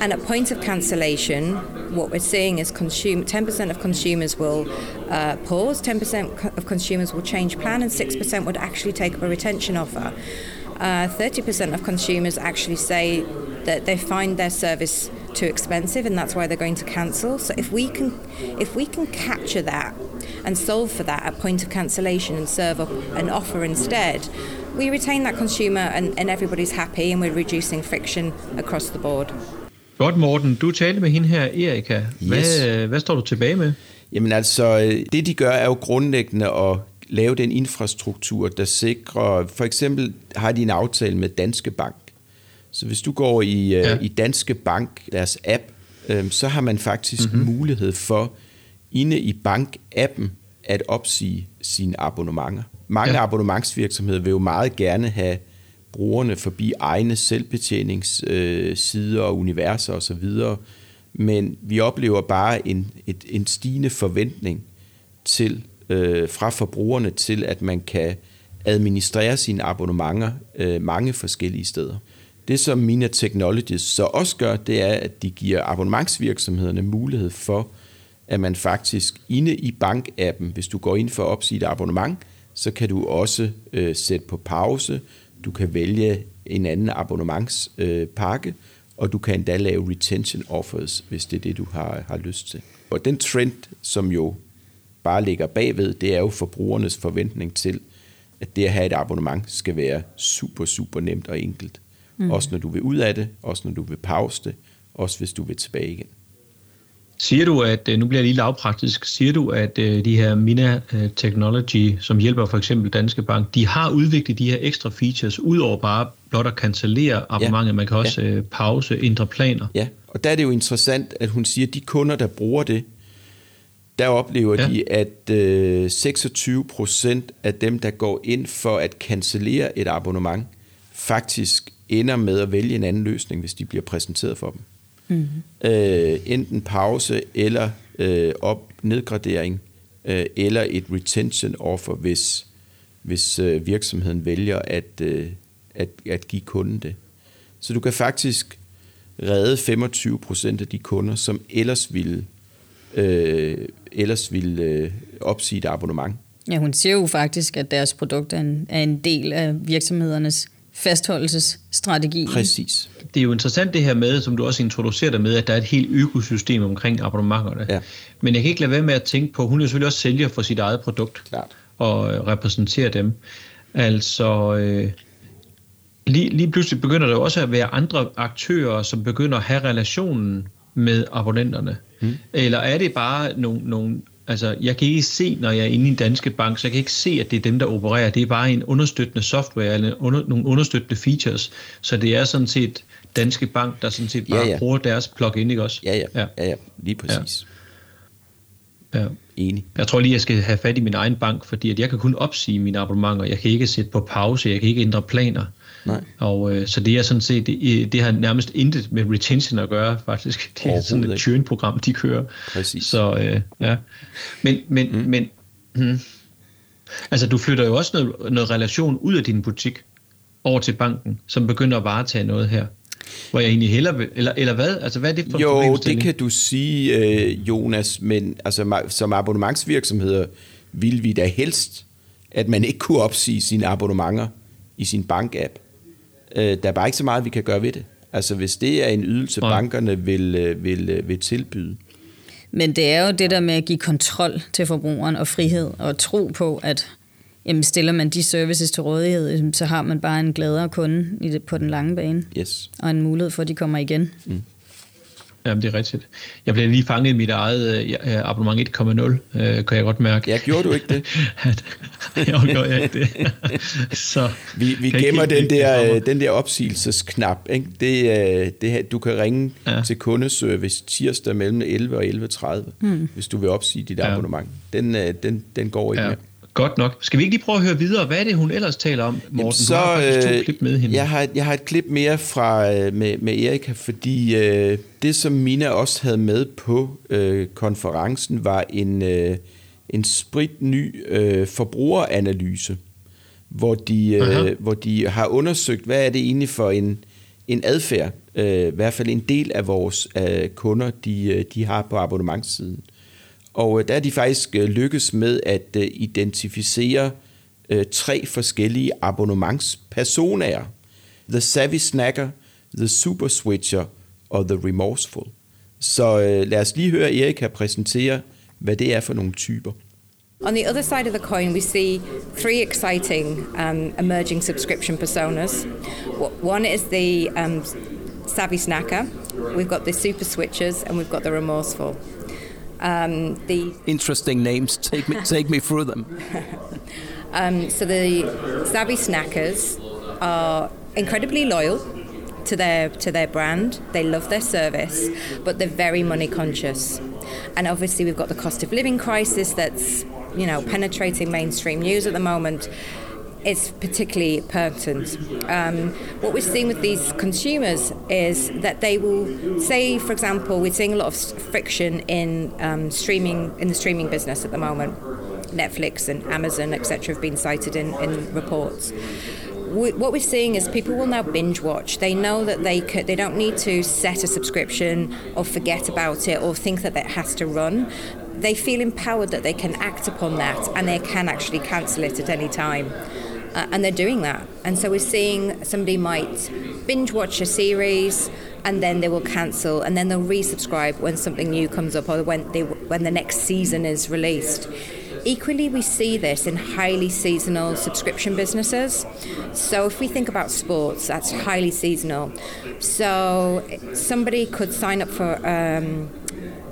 And at point of cancellation, what we're seeing is consume 10% of consumers will uh, pause, 10% of consumers will change plan, and 6% would actually take up a retention offer. Uh, 30% of consumers actually say that they find their service too expensive and that's why they're going to cancel. So if we can if we can capture that and solve for that at point of cancellation and serve up an offer instead, we retain that consumer and, and everybody's happy and we're reducing friction across the board. Godt, Morten. Du talte med hende her, Erika. Hvad, yes. hvad står du tilbage med? Jamen altså, det de gør er jo grundlæggende at lave den infrastruktur, der sikrer, for eksempel har de en aftale med Danske Bank. Så hvis du går i, øh, ja. i Danske Bank, deres app, øh, så har man faktisk mm-hmm. mulighed for, inde i bank-appen, at opsige sine abonnementer. Mange ja. abonnementsvirksomheder vil jo meget gerne have brugerne forbi egne selvbetjeningssider og universer osv., men vi oplever bare en, et, en stigende forventning til øh, fra forbrugerne til, at man kan administrere sine abonnementer øh, mange forskellige steder. Det, som Mina Technologies så også gør, det er, at de giver abonnementsvirksomhederne mulighed for, at man faktisk inde i bankappen, hvis du går ind for at opsige et abonnement, så kan du også øh, sætte på pause, du kan vælge en anden abonnementspakke, øh, og du kan endda lave retention offers, hvis det er det, du har, har lyst til. Og den trend, som jo bare ligger bagved, det er jo forbrugernes forventning til, at det at have et abonnement skal være super, super nemt og enkelt. Mm. Også når du vil ud af det, også når du vil pause det, også hvis du vil tilbage igen. Siger du, at, øh, nu bliver jeg lige lavpraktisk, siger du, at øh, de her Mina øh, Technology, som hjælper for eksempel Danske Bank, de har udviklet de her ekstra features, udover bare blot at cancellere abonnementet, ja. man kan også ja. pause, ændre planer? Ja, Og der er det jo interessant, at hun siger, at de kunder, der bruger det, der oplever ja. de, at øh, 26 procent af dem, der går ind for at cancellere et abonnement, faktisk ender med at vælge en anden løsning, hvis de bliver præsenteret for dem. Mm-hmm. Øh, enten pause eller øh, op nedgradering øh, eller et retention offer, hvis, hvis øh, virksomheden vælger at, øh, at, at give kunden det. Så du kan faktisk redde 25 procent af de kunder, som ellers ville, øh, ellers ville øh, opsige et abonnement. Ja, hun siger jo faktisk, at deres produkt er en, er en del af virksomhedernes fastholdelsesstrategi. Præcis. Det er jo interessant det her med, som du også introducerer dig med, at der er et helt økosystem omkring abonnementerne. Ja. Men jeg kan ikke lade være med at tænke på, hun er selvfølgelig også sælger for sit eget produkt. Klart. Og øh, repræsenterer dem. Altså, øh, lige, lige pludselig begynder der også at være andre aktører, som begynder at have relationen med abonnenterne. Mm. Eller er det bare nogle, nogle Altså, jeg kan ikke se, når jeg er inde i en danske bank, så jeg kan ikke se, at det er dem, der opererer. Det er bare en understøttende software, eller under, nogle understøttende features. Så det er sådan set Danske Bank, der sådan set bare ja, ja. bruger deres plug-in, ikke også? Ja, ja. ja. ja, ja. Lige præcis. Ja. ja. Enig. Jeg tror lige, jeg skal have fat i min egen bank, fordi at jeg kan kun opsige mine abonnementer. Jeg kan ikke sætte på pause, jeg kan ikke ændre planer. Nej. Og øh, så det er sådan set, det, det har nærmest intet med retention at gøre, faktisk. Det er sådan et churn-program, de kører. Præcis. Så øh, ja. Men, men, mm. men hmm. altså du flytter jo også noget, noget relation ud af din butik over til banken, som begynder at varetage noget her. Hvor jeg egentlig heller vil, eller, eller hvad? Altså hvad er det for Jo, det kan du sige, øh, Jonas, men altså, som abonnementsvirksomheder vil vi da helst, at man ikke kunne opsige sine abonnementer i sin bank-app. Øh, der er bare ikke så meget, vi kan gøre ved det. Altså hvis det er en ydelse, Nej. bankerne vil, øh, vil, øh, vil tilbyde. Men det er jo det der med at give kontrol til forbrugeren og frihed og tro på, at jamen, stiller man de services til rådighed, så har man bare en gladere kunde på den lange bane. Yes. Og en mulighed for, at de kommer igen. Mm. Jamen, det er rigtigt. Jeg blev lige fanget i mit eget uh, abonnement 1.0, uh, kan jeg godt mærke. Ja, gjorde du ikke det? jeg gjorde jeg ikke det. Så, vi vi gemmer ikke, den, der, uh, den der opsigelsesknap. Ikke? Det, det, du kan ringe ja. til kundeservice tirsdag mellem 11 og 11.30, hmm. hvis du vil opsige dit ja. abonnement. Den, den, den går ikke ja. mere. Godt nok. Skal vi ikke lige prøve at høre videre? Hvad er det, hun ellers taler om, Morten? Jamen, så, du har faktisk to klip med hende. Jeg har, jeg har et klip mere fra med, med Erika, fordi øh, det, som Mina også havde med på øh, konferencen, var en, øh, en sprit ny øh, forbrugeranalyse, hvor de, øh, hvor de har undersøgt, hvad er det egentlig for en, en adfærd, øh, i hvert fald en del af vores øh, kunder, de, øh, de har på abonnementssiden. Og øh, der er de faktisk øh, lykkes med at øh, identificere øh, tre forskellige abonnementspersonaer. The Savvy Snacker, The Super Switcher og The Remorseful. Så øh, lad os lige høre Erika præsentere, hvad det er for nogle typer. On the other side of the coin, we see three exciting um, emerging subscription personas. One is the um, savvy snacker, we've got the super switchers, and we've got the remorseful. Um, the interesting names. Take me, take me through them. um, so the savvy snackers are incredibly loyal to their to their brand. They love their service, but they're very money conscious. And obviously, we've got the cost of living crisis that's you know penetrating mainstream news at the moment. It's particularly pertinent. Um, what we're seeing with these consumers is that they will say, for example, we're seeing a lot of friction in um, streaming in the streaming business at the moment. Netflix and Amazon, etc., have been cited in, in reports what we're seeing is people will now binge watch. They know that they could, they don't need to set a subscription or forget about it or think that it has to run. They feel empowered that they can act upon that and they can actually cancel it at any time. Uh, and they're doing that. And so we're seeing somebody might binge watch a series and then they will cancel and then they'll resubscribe when something new comes up or when they when the next season is released. Equally, we see this in highly seasonal subscription businesses. So, if we think about sports, that's highly seasonal. So, somebody could sign up for um,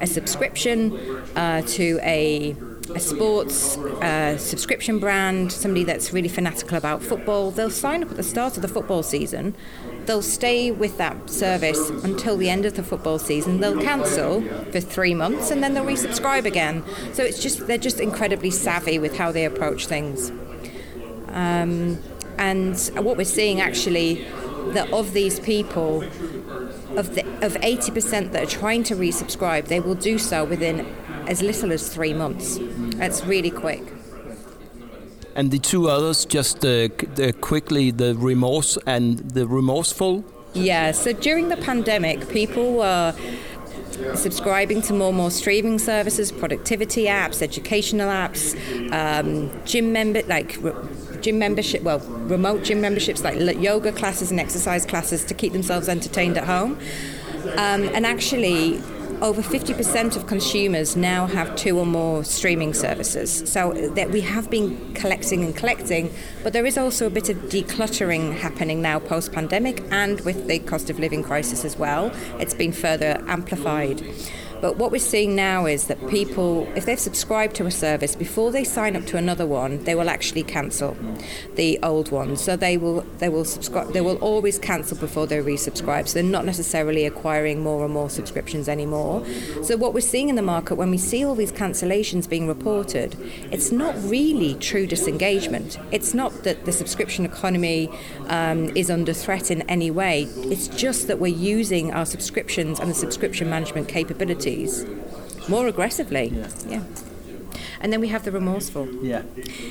a subscription uh, to a a sports uh, subscription brand, somebody that's really fanatical about football, they'll sign up at the start of the football season they'll stay with that service until the end of the football season. They'll cancel for three months and then they'll resubscribe again. So it's just they're just incredibly savvy with how they approach things. Um, and what we're seeing actually that of these people of the of 80% that are trying to resubscribe they will do so within as little as 3 months. That's really quick. And the two others just uh, the quickly the remorse and the remorseful? Yeah so during the pandemic people were subscribing to more and more streaming services, productivity apps, educational apps, um, gym member like gym membership, well, remote gym memberships like yoga classes and exercise classes to keep themselves entertained at home. Um, and actually, over 50% of consumers now have two or more streaming services. So uh, that we have been collecting and collecting, but there is also a bit of decluttering happening now post pandemic and with the cost of living crisis as well. It's been further amplified. But what we're seeing now is that people, if they've subscribed to a service, before they sign up to another one, they will actually cancel the old one. So they will they will subscribe. They will always cancel before they resubscribe. So they're not necessarily acquiring more and more subscriptions anymore. So what we're seeing in the market when we see all these cancellations being reported, it's not really true disengagement. It's not that the subscription economy um, is under threat in any way. It's just that we're using our subscriptions and the subscription management capability more aggressively. Yeah. yeah. And then we have the remorseful. Yeah.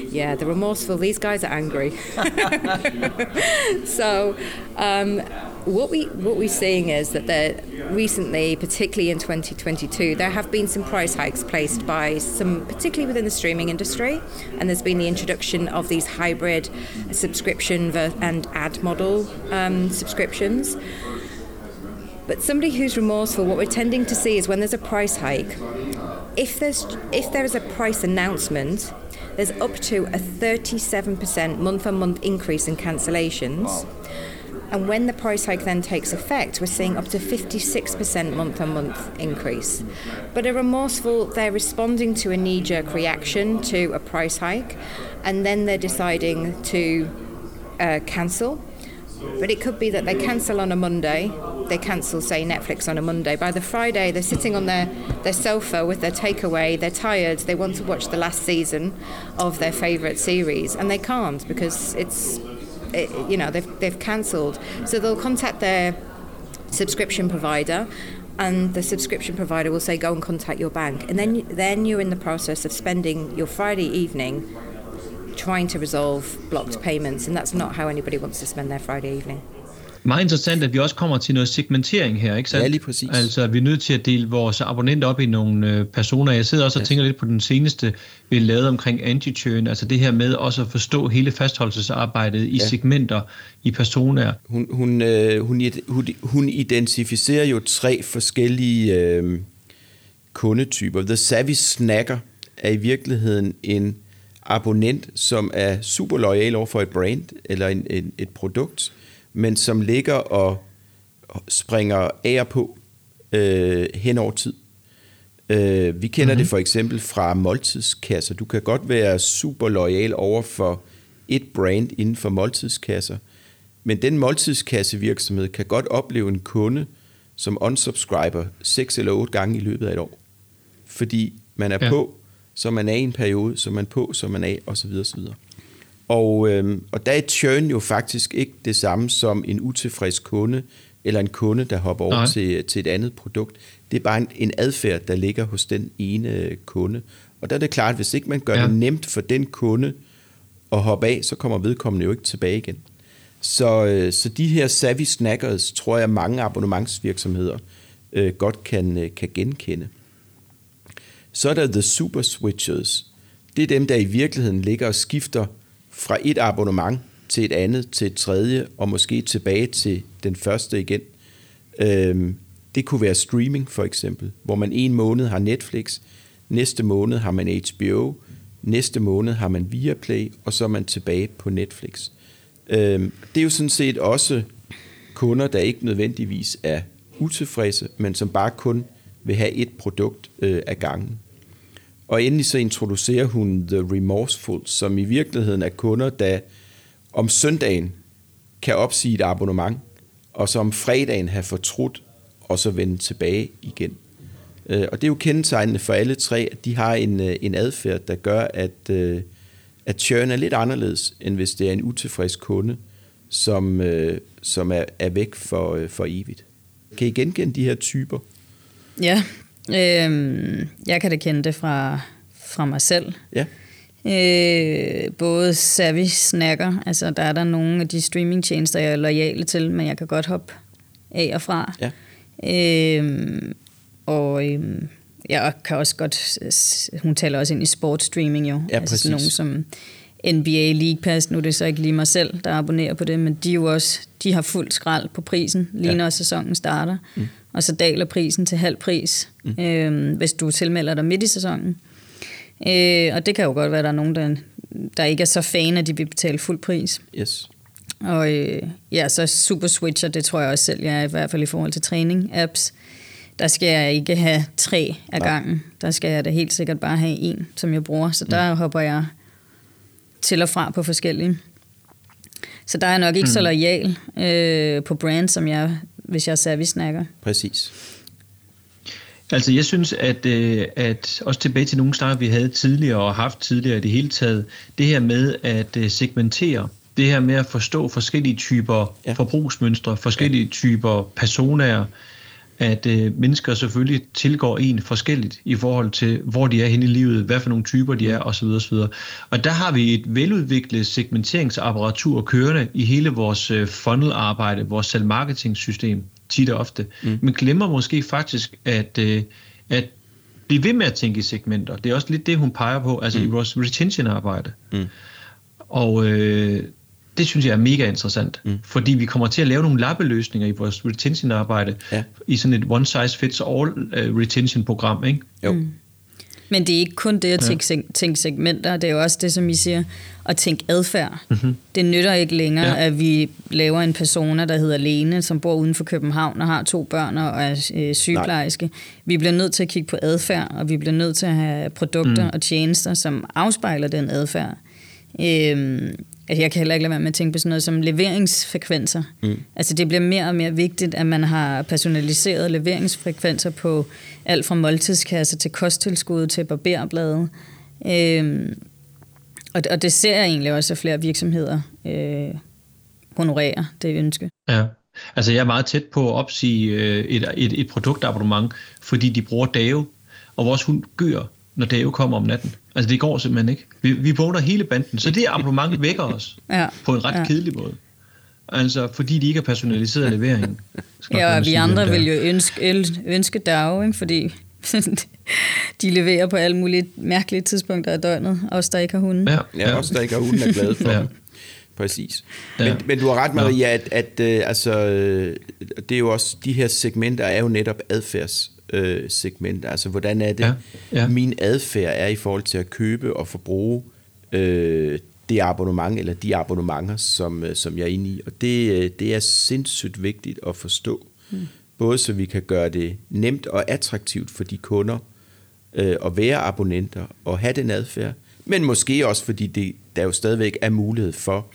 Yeah, the remorseful. These guys are angry. so, um, what we what we're seeing is that there recently, particularly in 2022, there have been some price hikes placed by some, particularly within the streaming industry, and there's been the introduction of these hybrid subscription and ad model um, subscriptions. But somebody who's remorseful, what we're tending to see is when there's a price hike, if there's if there is a price announcement, there's up to a 37% month-on-month increase in cancellations. And when the price hike then takes effect, we're seeing up to 56% month on month increase. But a remorseful, they're responding to a knee jerk reaction to a price hike, and then they're deciding to uh, cancel. But it could be that they cancel on a Monday, they cancel, say, Netflix on a Monday. By the Friday, they're sitting on their, their sofa with their takeaway, they're tired, they want to watch the last season of their favourite series, and they can't because it's, it, you know, they've, they've cancelled. So they'll contact their subscription provider and the subscription provider will say go and contact your bank and then then you're in the process of spending your Friday evening trying to resolve blocked payments and that's not how anybody wants to spend their Friday evening. Meget interessant, at vi også kommer til noget segmentering her, ikke sandt? Ja, lige præcis. Altså, vi er nødt til at dele vores abonnenter op i nogle øh, personer. Jeg sidder også og tænker lidt på den seneste, vi lavede omkring anti-churn, altså det her med også at forstå hele fastholdelsesarbejdet i ja. segmenter, i personer. Hun, hun, øh, hun, hun, hun identificerer jo tre forskellige øh, kundetyper. The Savvy Snacker er i virkeligheden en abonnent, som er super lojal over for et brand eller en, en, et produkt, men som ligger og springer og på øh, hen over tid. Øh, vi kender mm-hmm. det for eksempel fra måltidskasser. Du kan godt være super lojal over for et brand inden for måltidskasser, men den måltidskassevirksomhed kan godt opleve en kunde, som unsubscriber 6 eller 8 gange i løbet af et år. Fordi man er ja. på, så man er i en periode, så man er på, så man er af, osv. osv. Og, øh, og der er churn jo faktisk ikke det samme som en utilfreds kunde, eller en kunde, der hopper over til, til et andet produkt. Det er bare en, en adfærd, der ligger hos den ene kunde. Og der er det klart, at hvis ikke man gør ja. det nemt for den kunde at hoppe af, så kommer vedkommende jo ikke tilbage igen. Så, øh, så de her savvy snackers, tror jeg, mange abonnementsvirksomheder øh, godt kan, øh, kan genkende. Så er der the super switchers. Det er dem, der i virkeligheden ligger og skifter fra et abonnement til et andet, til et tredje, og måske tilbage til den første igen. Øhm, det kunne være streaming for eksempel, hvor man en måned har Netflix, næste måned har man HBO, næste måned har man Viaplay, og så er man tilbage på Netflix. Øhm, det er jo sådan set også kunder, der ikke nødvendigvis er utilfredse, men som bare kun vil have et produkt øh, af gangen. Og endelig så introducerer hun The Remorseful, som i virkeligheden er kunder, der om søndagen kan opsige et abonnement, og så om fredagen have fortrudt, og så vende tilbage igen. Øh, og det er jo kendetegnende for alle tre, at de har en, øh, en adfærd, der gør, at, øh, at churn er lidt anderledes, end hvis det er en utilfreds kunde, som, som er, er væk for, for evigt. Kan I genkende de her typer? Ja, øh, jeg kan da kende det fra, fra mig selv. Ja. Øh, både savvy snacker, altså der er der nogle af de streamingtjenester, jeg er lojale til, men jeg kan godt hoppe af og fra. Ja. Øh, og øh, jeg kan også godt, hun taler også ind i sportstreaming jo. Ja, altså sådan nogle som NBA League Pass, nu er det så ikke lige mig selv, der abonnerer på det, men de jo også, de har fuld skrald på prisen, lige ja. når sæsonen starter. Mm. Og så daler prisen til halv pris, mm. øh, hvis du tilmelder dig midt i sæsonen. Øh, og det kan jo godt være, at der er nogen, der, der ikke er så fan, at de vil betale fuld pris. Yes. Og øh, ja, så Super Switcher, det tror jeg også selv, jeg er i hvert fald i forhold til træning-apps. Der skal jeg ikke have tre af Nej. gangen. Der skal jeg da helt sikkert bare have en, som jeg bruger. Så der mm. hopper jeg til og fra på forskellige. Så der er jeg nok ikke mm. så lojal øh, på brand, som jeg, hvis jeg er service-snakker. Præcis. Altså jeg synes, at, øh, at også tilbage til nogle snakker, vi havde tidligere og haft tidligere i det hele taget, det her med at øh, segmentere, det her med at forstå forskellige typer ja. forbrugsmønstre, forskellige ja. typer personer, at øh, mennesker selvfølgelig tilgår en forskelligt i forhold til, hvor de er henne i livet, hvad for nogle typer de er osv. osv. Og der har vi et veludviklet segmenteringsapparatur kørende i hele vores øh, funnel-arbejde, vores salg-marketing-system tit og ofte, mm. men glemmer måske faktisk at, øh, at blive ved med at tænke i segmenter. Det er også lidt det, hun peger på, altså mm. i vores retention-arbejde. Mm. Og øh, det synes jeg er mega interessant, mm. fordi vi kommer til at lave nogle lappeløsninger i vores retention-arbejde ja. i sådan et one-size-fits-all uh, retention-program, ikke? Jo. Mm. Men det er ikke kun det at tænke, ja. tænke segmenter, det er jo også det, som I siger, at tænke adfærd. Mm-hmm. Det nytter ikke længere, ja. at vi laver en persona, der hedder Lene, som bor uden for København og har to børn og er øh, sygeplejerske. Nej. Vi bliver nødt til at kigge på adfærd, og vi bliver nødt til at have produkter mm. og tjenester, som afspejler den adfærd. Øhm, Altså, jeg kan heller ikke lade være med at tænke på sådan noget som leveringsfrekvenser. Mm. Altså det bliver mere og mere vigtigt, at man har personaliseret leveringsfrekvenser på alt fra måltidskasse til kosttilskud til barberblade. Øhm, og, og det ser jeg egentlig også, at flere virksomheder øh, honorerer det ønske. Ja, altså jeg er meget tæt på at opsige øh, et, et, et produktabonnement, fordi de bruger Dave, og vores hund gør når Dave kommer om natten. Altså det går simpelthen ikke. Vi, vi vågner hele banden, så det abonnement vækker os ja. på en ret ja. kedelig måde. Altså, fordi de ikke har personaliseret leveringen. Ja, og vi andre vil jo ønske, ønske Dave, ikke? fordi de leverer på alle mulige mærkelige tidspunkter af døgnet, os der ikke har hunden. Ja, ja os der ikke har hunden er glade for ja. Præcis. Ja. Men, men du har ret, Maria, at, at uh, altså, det er jo også, de her segmenter er jo netop adfærds øh, segment. Altså, hvordan er det, ja, ja. min adfærd er i forhold til at købe og forbruge øh, det abonnement, eller de abonnementer, som, øh, som jeg er inde i. Og det, øh, det er sindssygt vigtigt at forstå. Mm. Både så vi kan gøre det nemt og attraktivt for de kunder øh, at være abonnenter og have den adfærd, men måske også fordi det, der jo stadigvæk er mulighed for,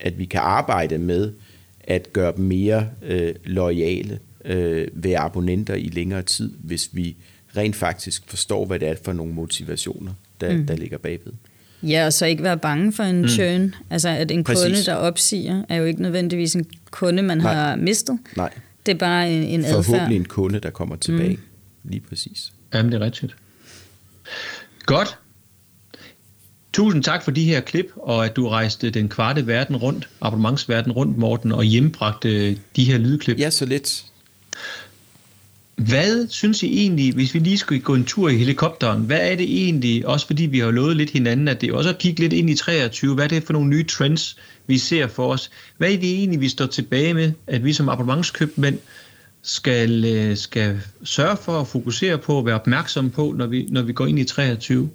at vi kan arbejde med at gøre dem mere øh, lojale øh, være abonnenter i længere tid, hvis vi rent faktisk forstår, hvad det er for nogle motivationer, der, mm. der ligger bagved. Ja, og så ikke være bange for en mm. churn. Altså, at en Præcis. kunde, der opsiger, er jo ikke nødvendigvis en kunde, man Nej. har mistet. Nej. Det er bare en, en adfærd. Forhåbentlig en kunde, der kommer tilbage. Mm. Lige præcis. Jamen, det er rigtigt. Godt. Tusind tak for de her klip, og at du rejste den kvarte verden rundt, abonnementsverden rundt, Morten, og hjembragte de her lydklip. Ja, så lidt. Hvad synes I egentlig, hvis vi lige skulle gå en tur i helikopteren, hvad er det egentlig, også fordi vi har lovet lidt hinanden, at det er også at kigge lidt ind i 23, hvad er det for nogle nye trends, vi ser for os? Hvad er det egentlig, vi står tilbage med, at vi som abonnementskøbmænd skal, øh, skal sørge for at fokusere på og være opmærksom på, når vi, når vi går ind i 23?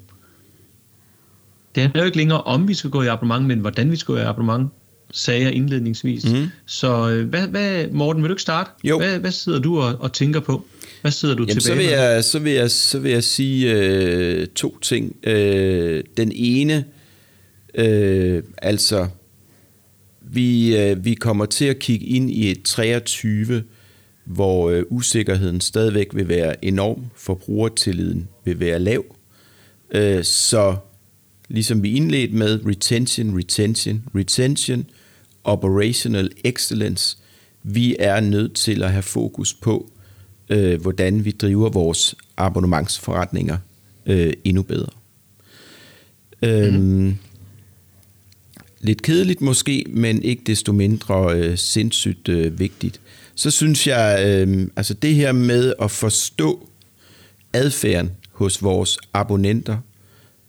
Det er jo ikke længere om vi skal gå i abonnement, men hvordan vi skal gå i abonnement sagde jeg indledningsvis. Mm. Så øh, hvad, hvad, Morten, vil du ikke starte? Jo. Hvad, hvad sidder du og, og tænker på? Hvad sidder du Jamen, tilbage så vil jeg, så vil jeg, så vil jeg sige øh, to ting. Øh, den ene, øh, altså, Vi, øh, vi kommer til at kigge ind i et 23, hvor øh, usikkerheden stadigvæk vil være enorm, forbrugertilliden vil være lav. Øh, så ligesom vi indledte med retention, retention, retention, operational excellence, vi er nødt til at have fokus på, øh, hvordan vi driver vores abonnementsforretninger øh, endnu bedre. Mm. Øhm, lidt kedeligt måske, men ikke desto mindre øh, sindssygt øh, vigtigt. Så synes jeg, øh, altså det her med at forstå adfærden hos vores abonnenter,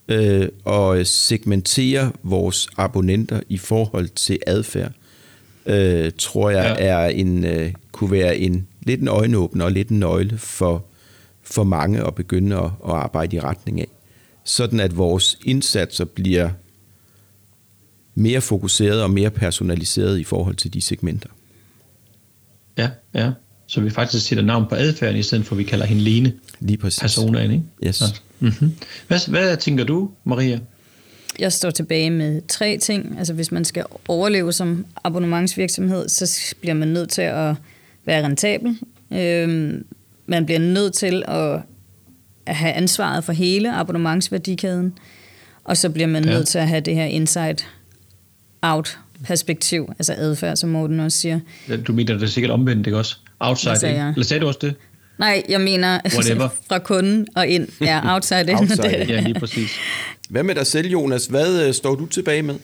øh, og segmentere vores abonnenter i forhold til adfærd, øh, tror jeg ja. er en øh, kunne være en lidt en øjenåbner og lidt en nøgle for, for mange at begynde at, at arbejde i retning af. Sådan at vores indsatser bliver mere fokuseret og mere personaliseret i forhold til de segmenter. Ja, ja. Så vi faktisk sætter navn på adfærden, i stedet for at vi kalder hende Lene. Lige præcis. Personaen, ikke? Yes. Ja. Mm-hmm. Hvad, hvad tænker du, Maria? Jeg står tilbage med tre ting. Altså hvis man skal overleve som abonnementsvirksomhed, så bliver man nødt til at være rentabel. Øhm, man bliver nødt til at have ansvaret for hele abonnementsværdikæden. Og så bliver man ja. nødt til at have det her inside-out perspektiv, altså adfærd, som Morten også siger. Ja, du mener det er sikkert omvendt, ikke også? Outside, sagde ikke? Eller sagde du også det? Nej, jeg mener fra kunden og ind. Ja, outside in. outside, ja, lige præcis. Hvad med dig selv, Jonas? Hvad øh, står du tilbage med?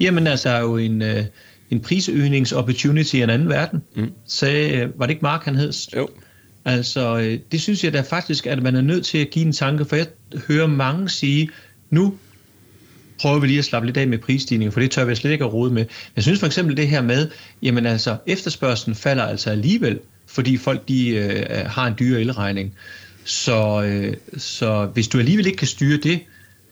Jamen altså, er jo en, øh, en prisøgningsopportunity i en anden verden. Mm. Sagde, øh, var det ikke Mark, han hed? Jo. Altså, det synes jeg da faktisk, at man er nødt til at give en tanke, for jeg hører mange sige, nu prøver vi lige at slappe lidt af med prisstigninger, for det tør vi slet ikke at rode med. Jeg synes for eksempel det her med, jamen altså, efterspørgselen falder altså alligevel, fordi folk de øh, har en dyre elregning. Så, øh, så hvis du alligevel ikke kan styre det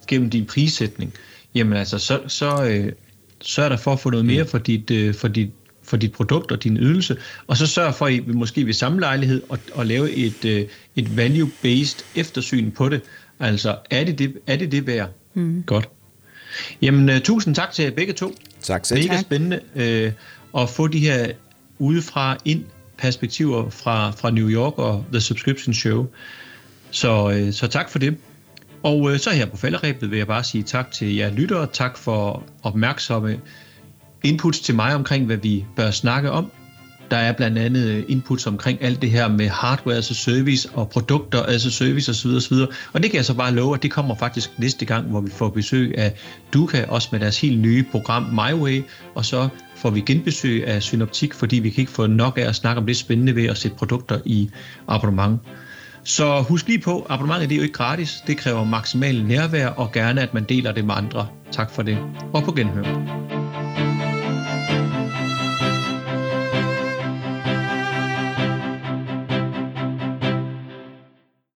gennem din prissætning, jamen altså, så, så, øh, sørg der for at få noget mere for dit, øh, for dit, for dit produkt og din ydelse, og så sørg for, at I måske ved samme lejlighed at, at lave et, øh, et value-based eftersyn på det. Altså, er det det, er det, det værd? Mm. Godt. Jamen, uh, tusind tak til jer begge to. Tak selv. Mega spændende uh, at få de her udefra ind perspektiver fra, fra New York og The Subscription Show. Så, øh, så tak for det. Og øh, så her på falderæbet vil jeg bare sige tak til jer lyttere. Tak for opmærksomme inputs til mig omkring, hvad vi bør snakke om. Der er blandt andet øh, inputs omkring alt det her med hardware as a service og produkter as a service osv. osv. Og det kan jeg så bare love, at det kommer faktisk næste gang, hvor vi får besøg af Duka, også med deres helt nye program MyWay, og så får vi genbesøg af Synoptik, fordi vi kan ikke få nok af at snakke om det spændende ved at sætte produkter i abonnement. Så husk lige på, abonnementet det er jo ikke gratis. Det kræver maksimal nærvær og gerne, at man deler det med andre. Tak for det. Og på genhør.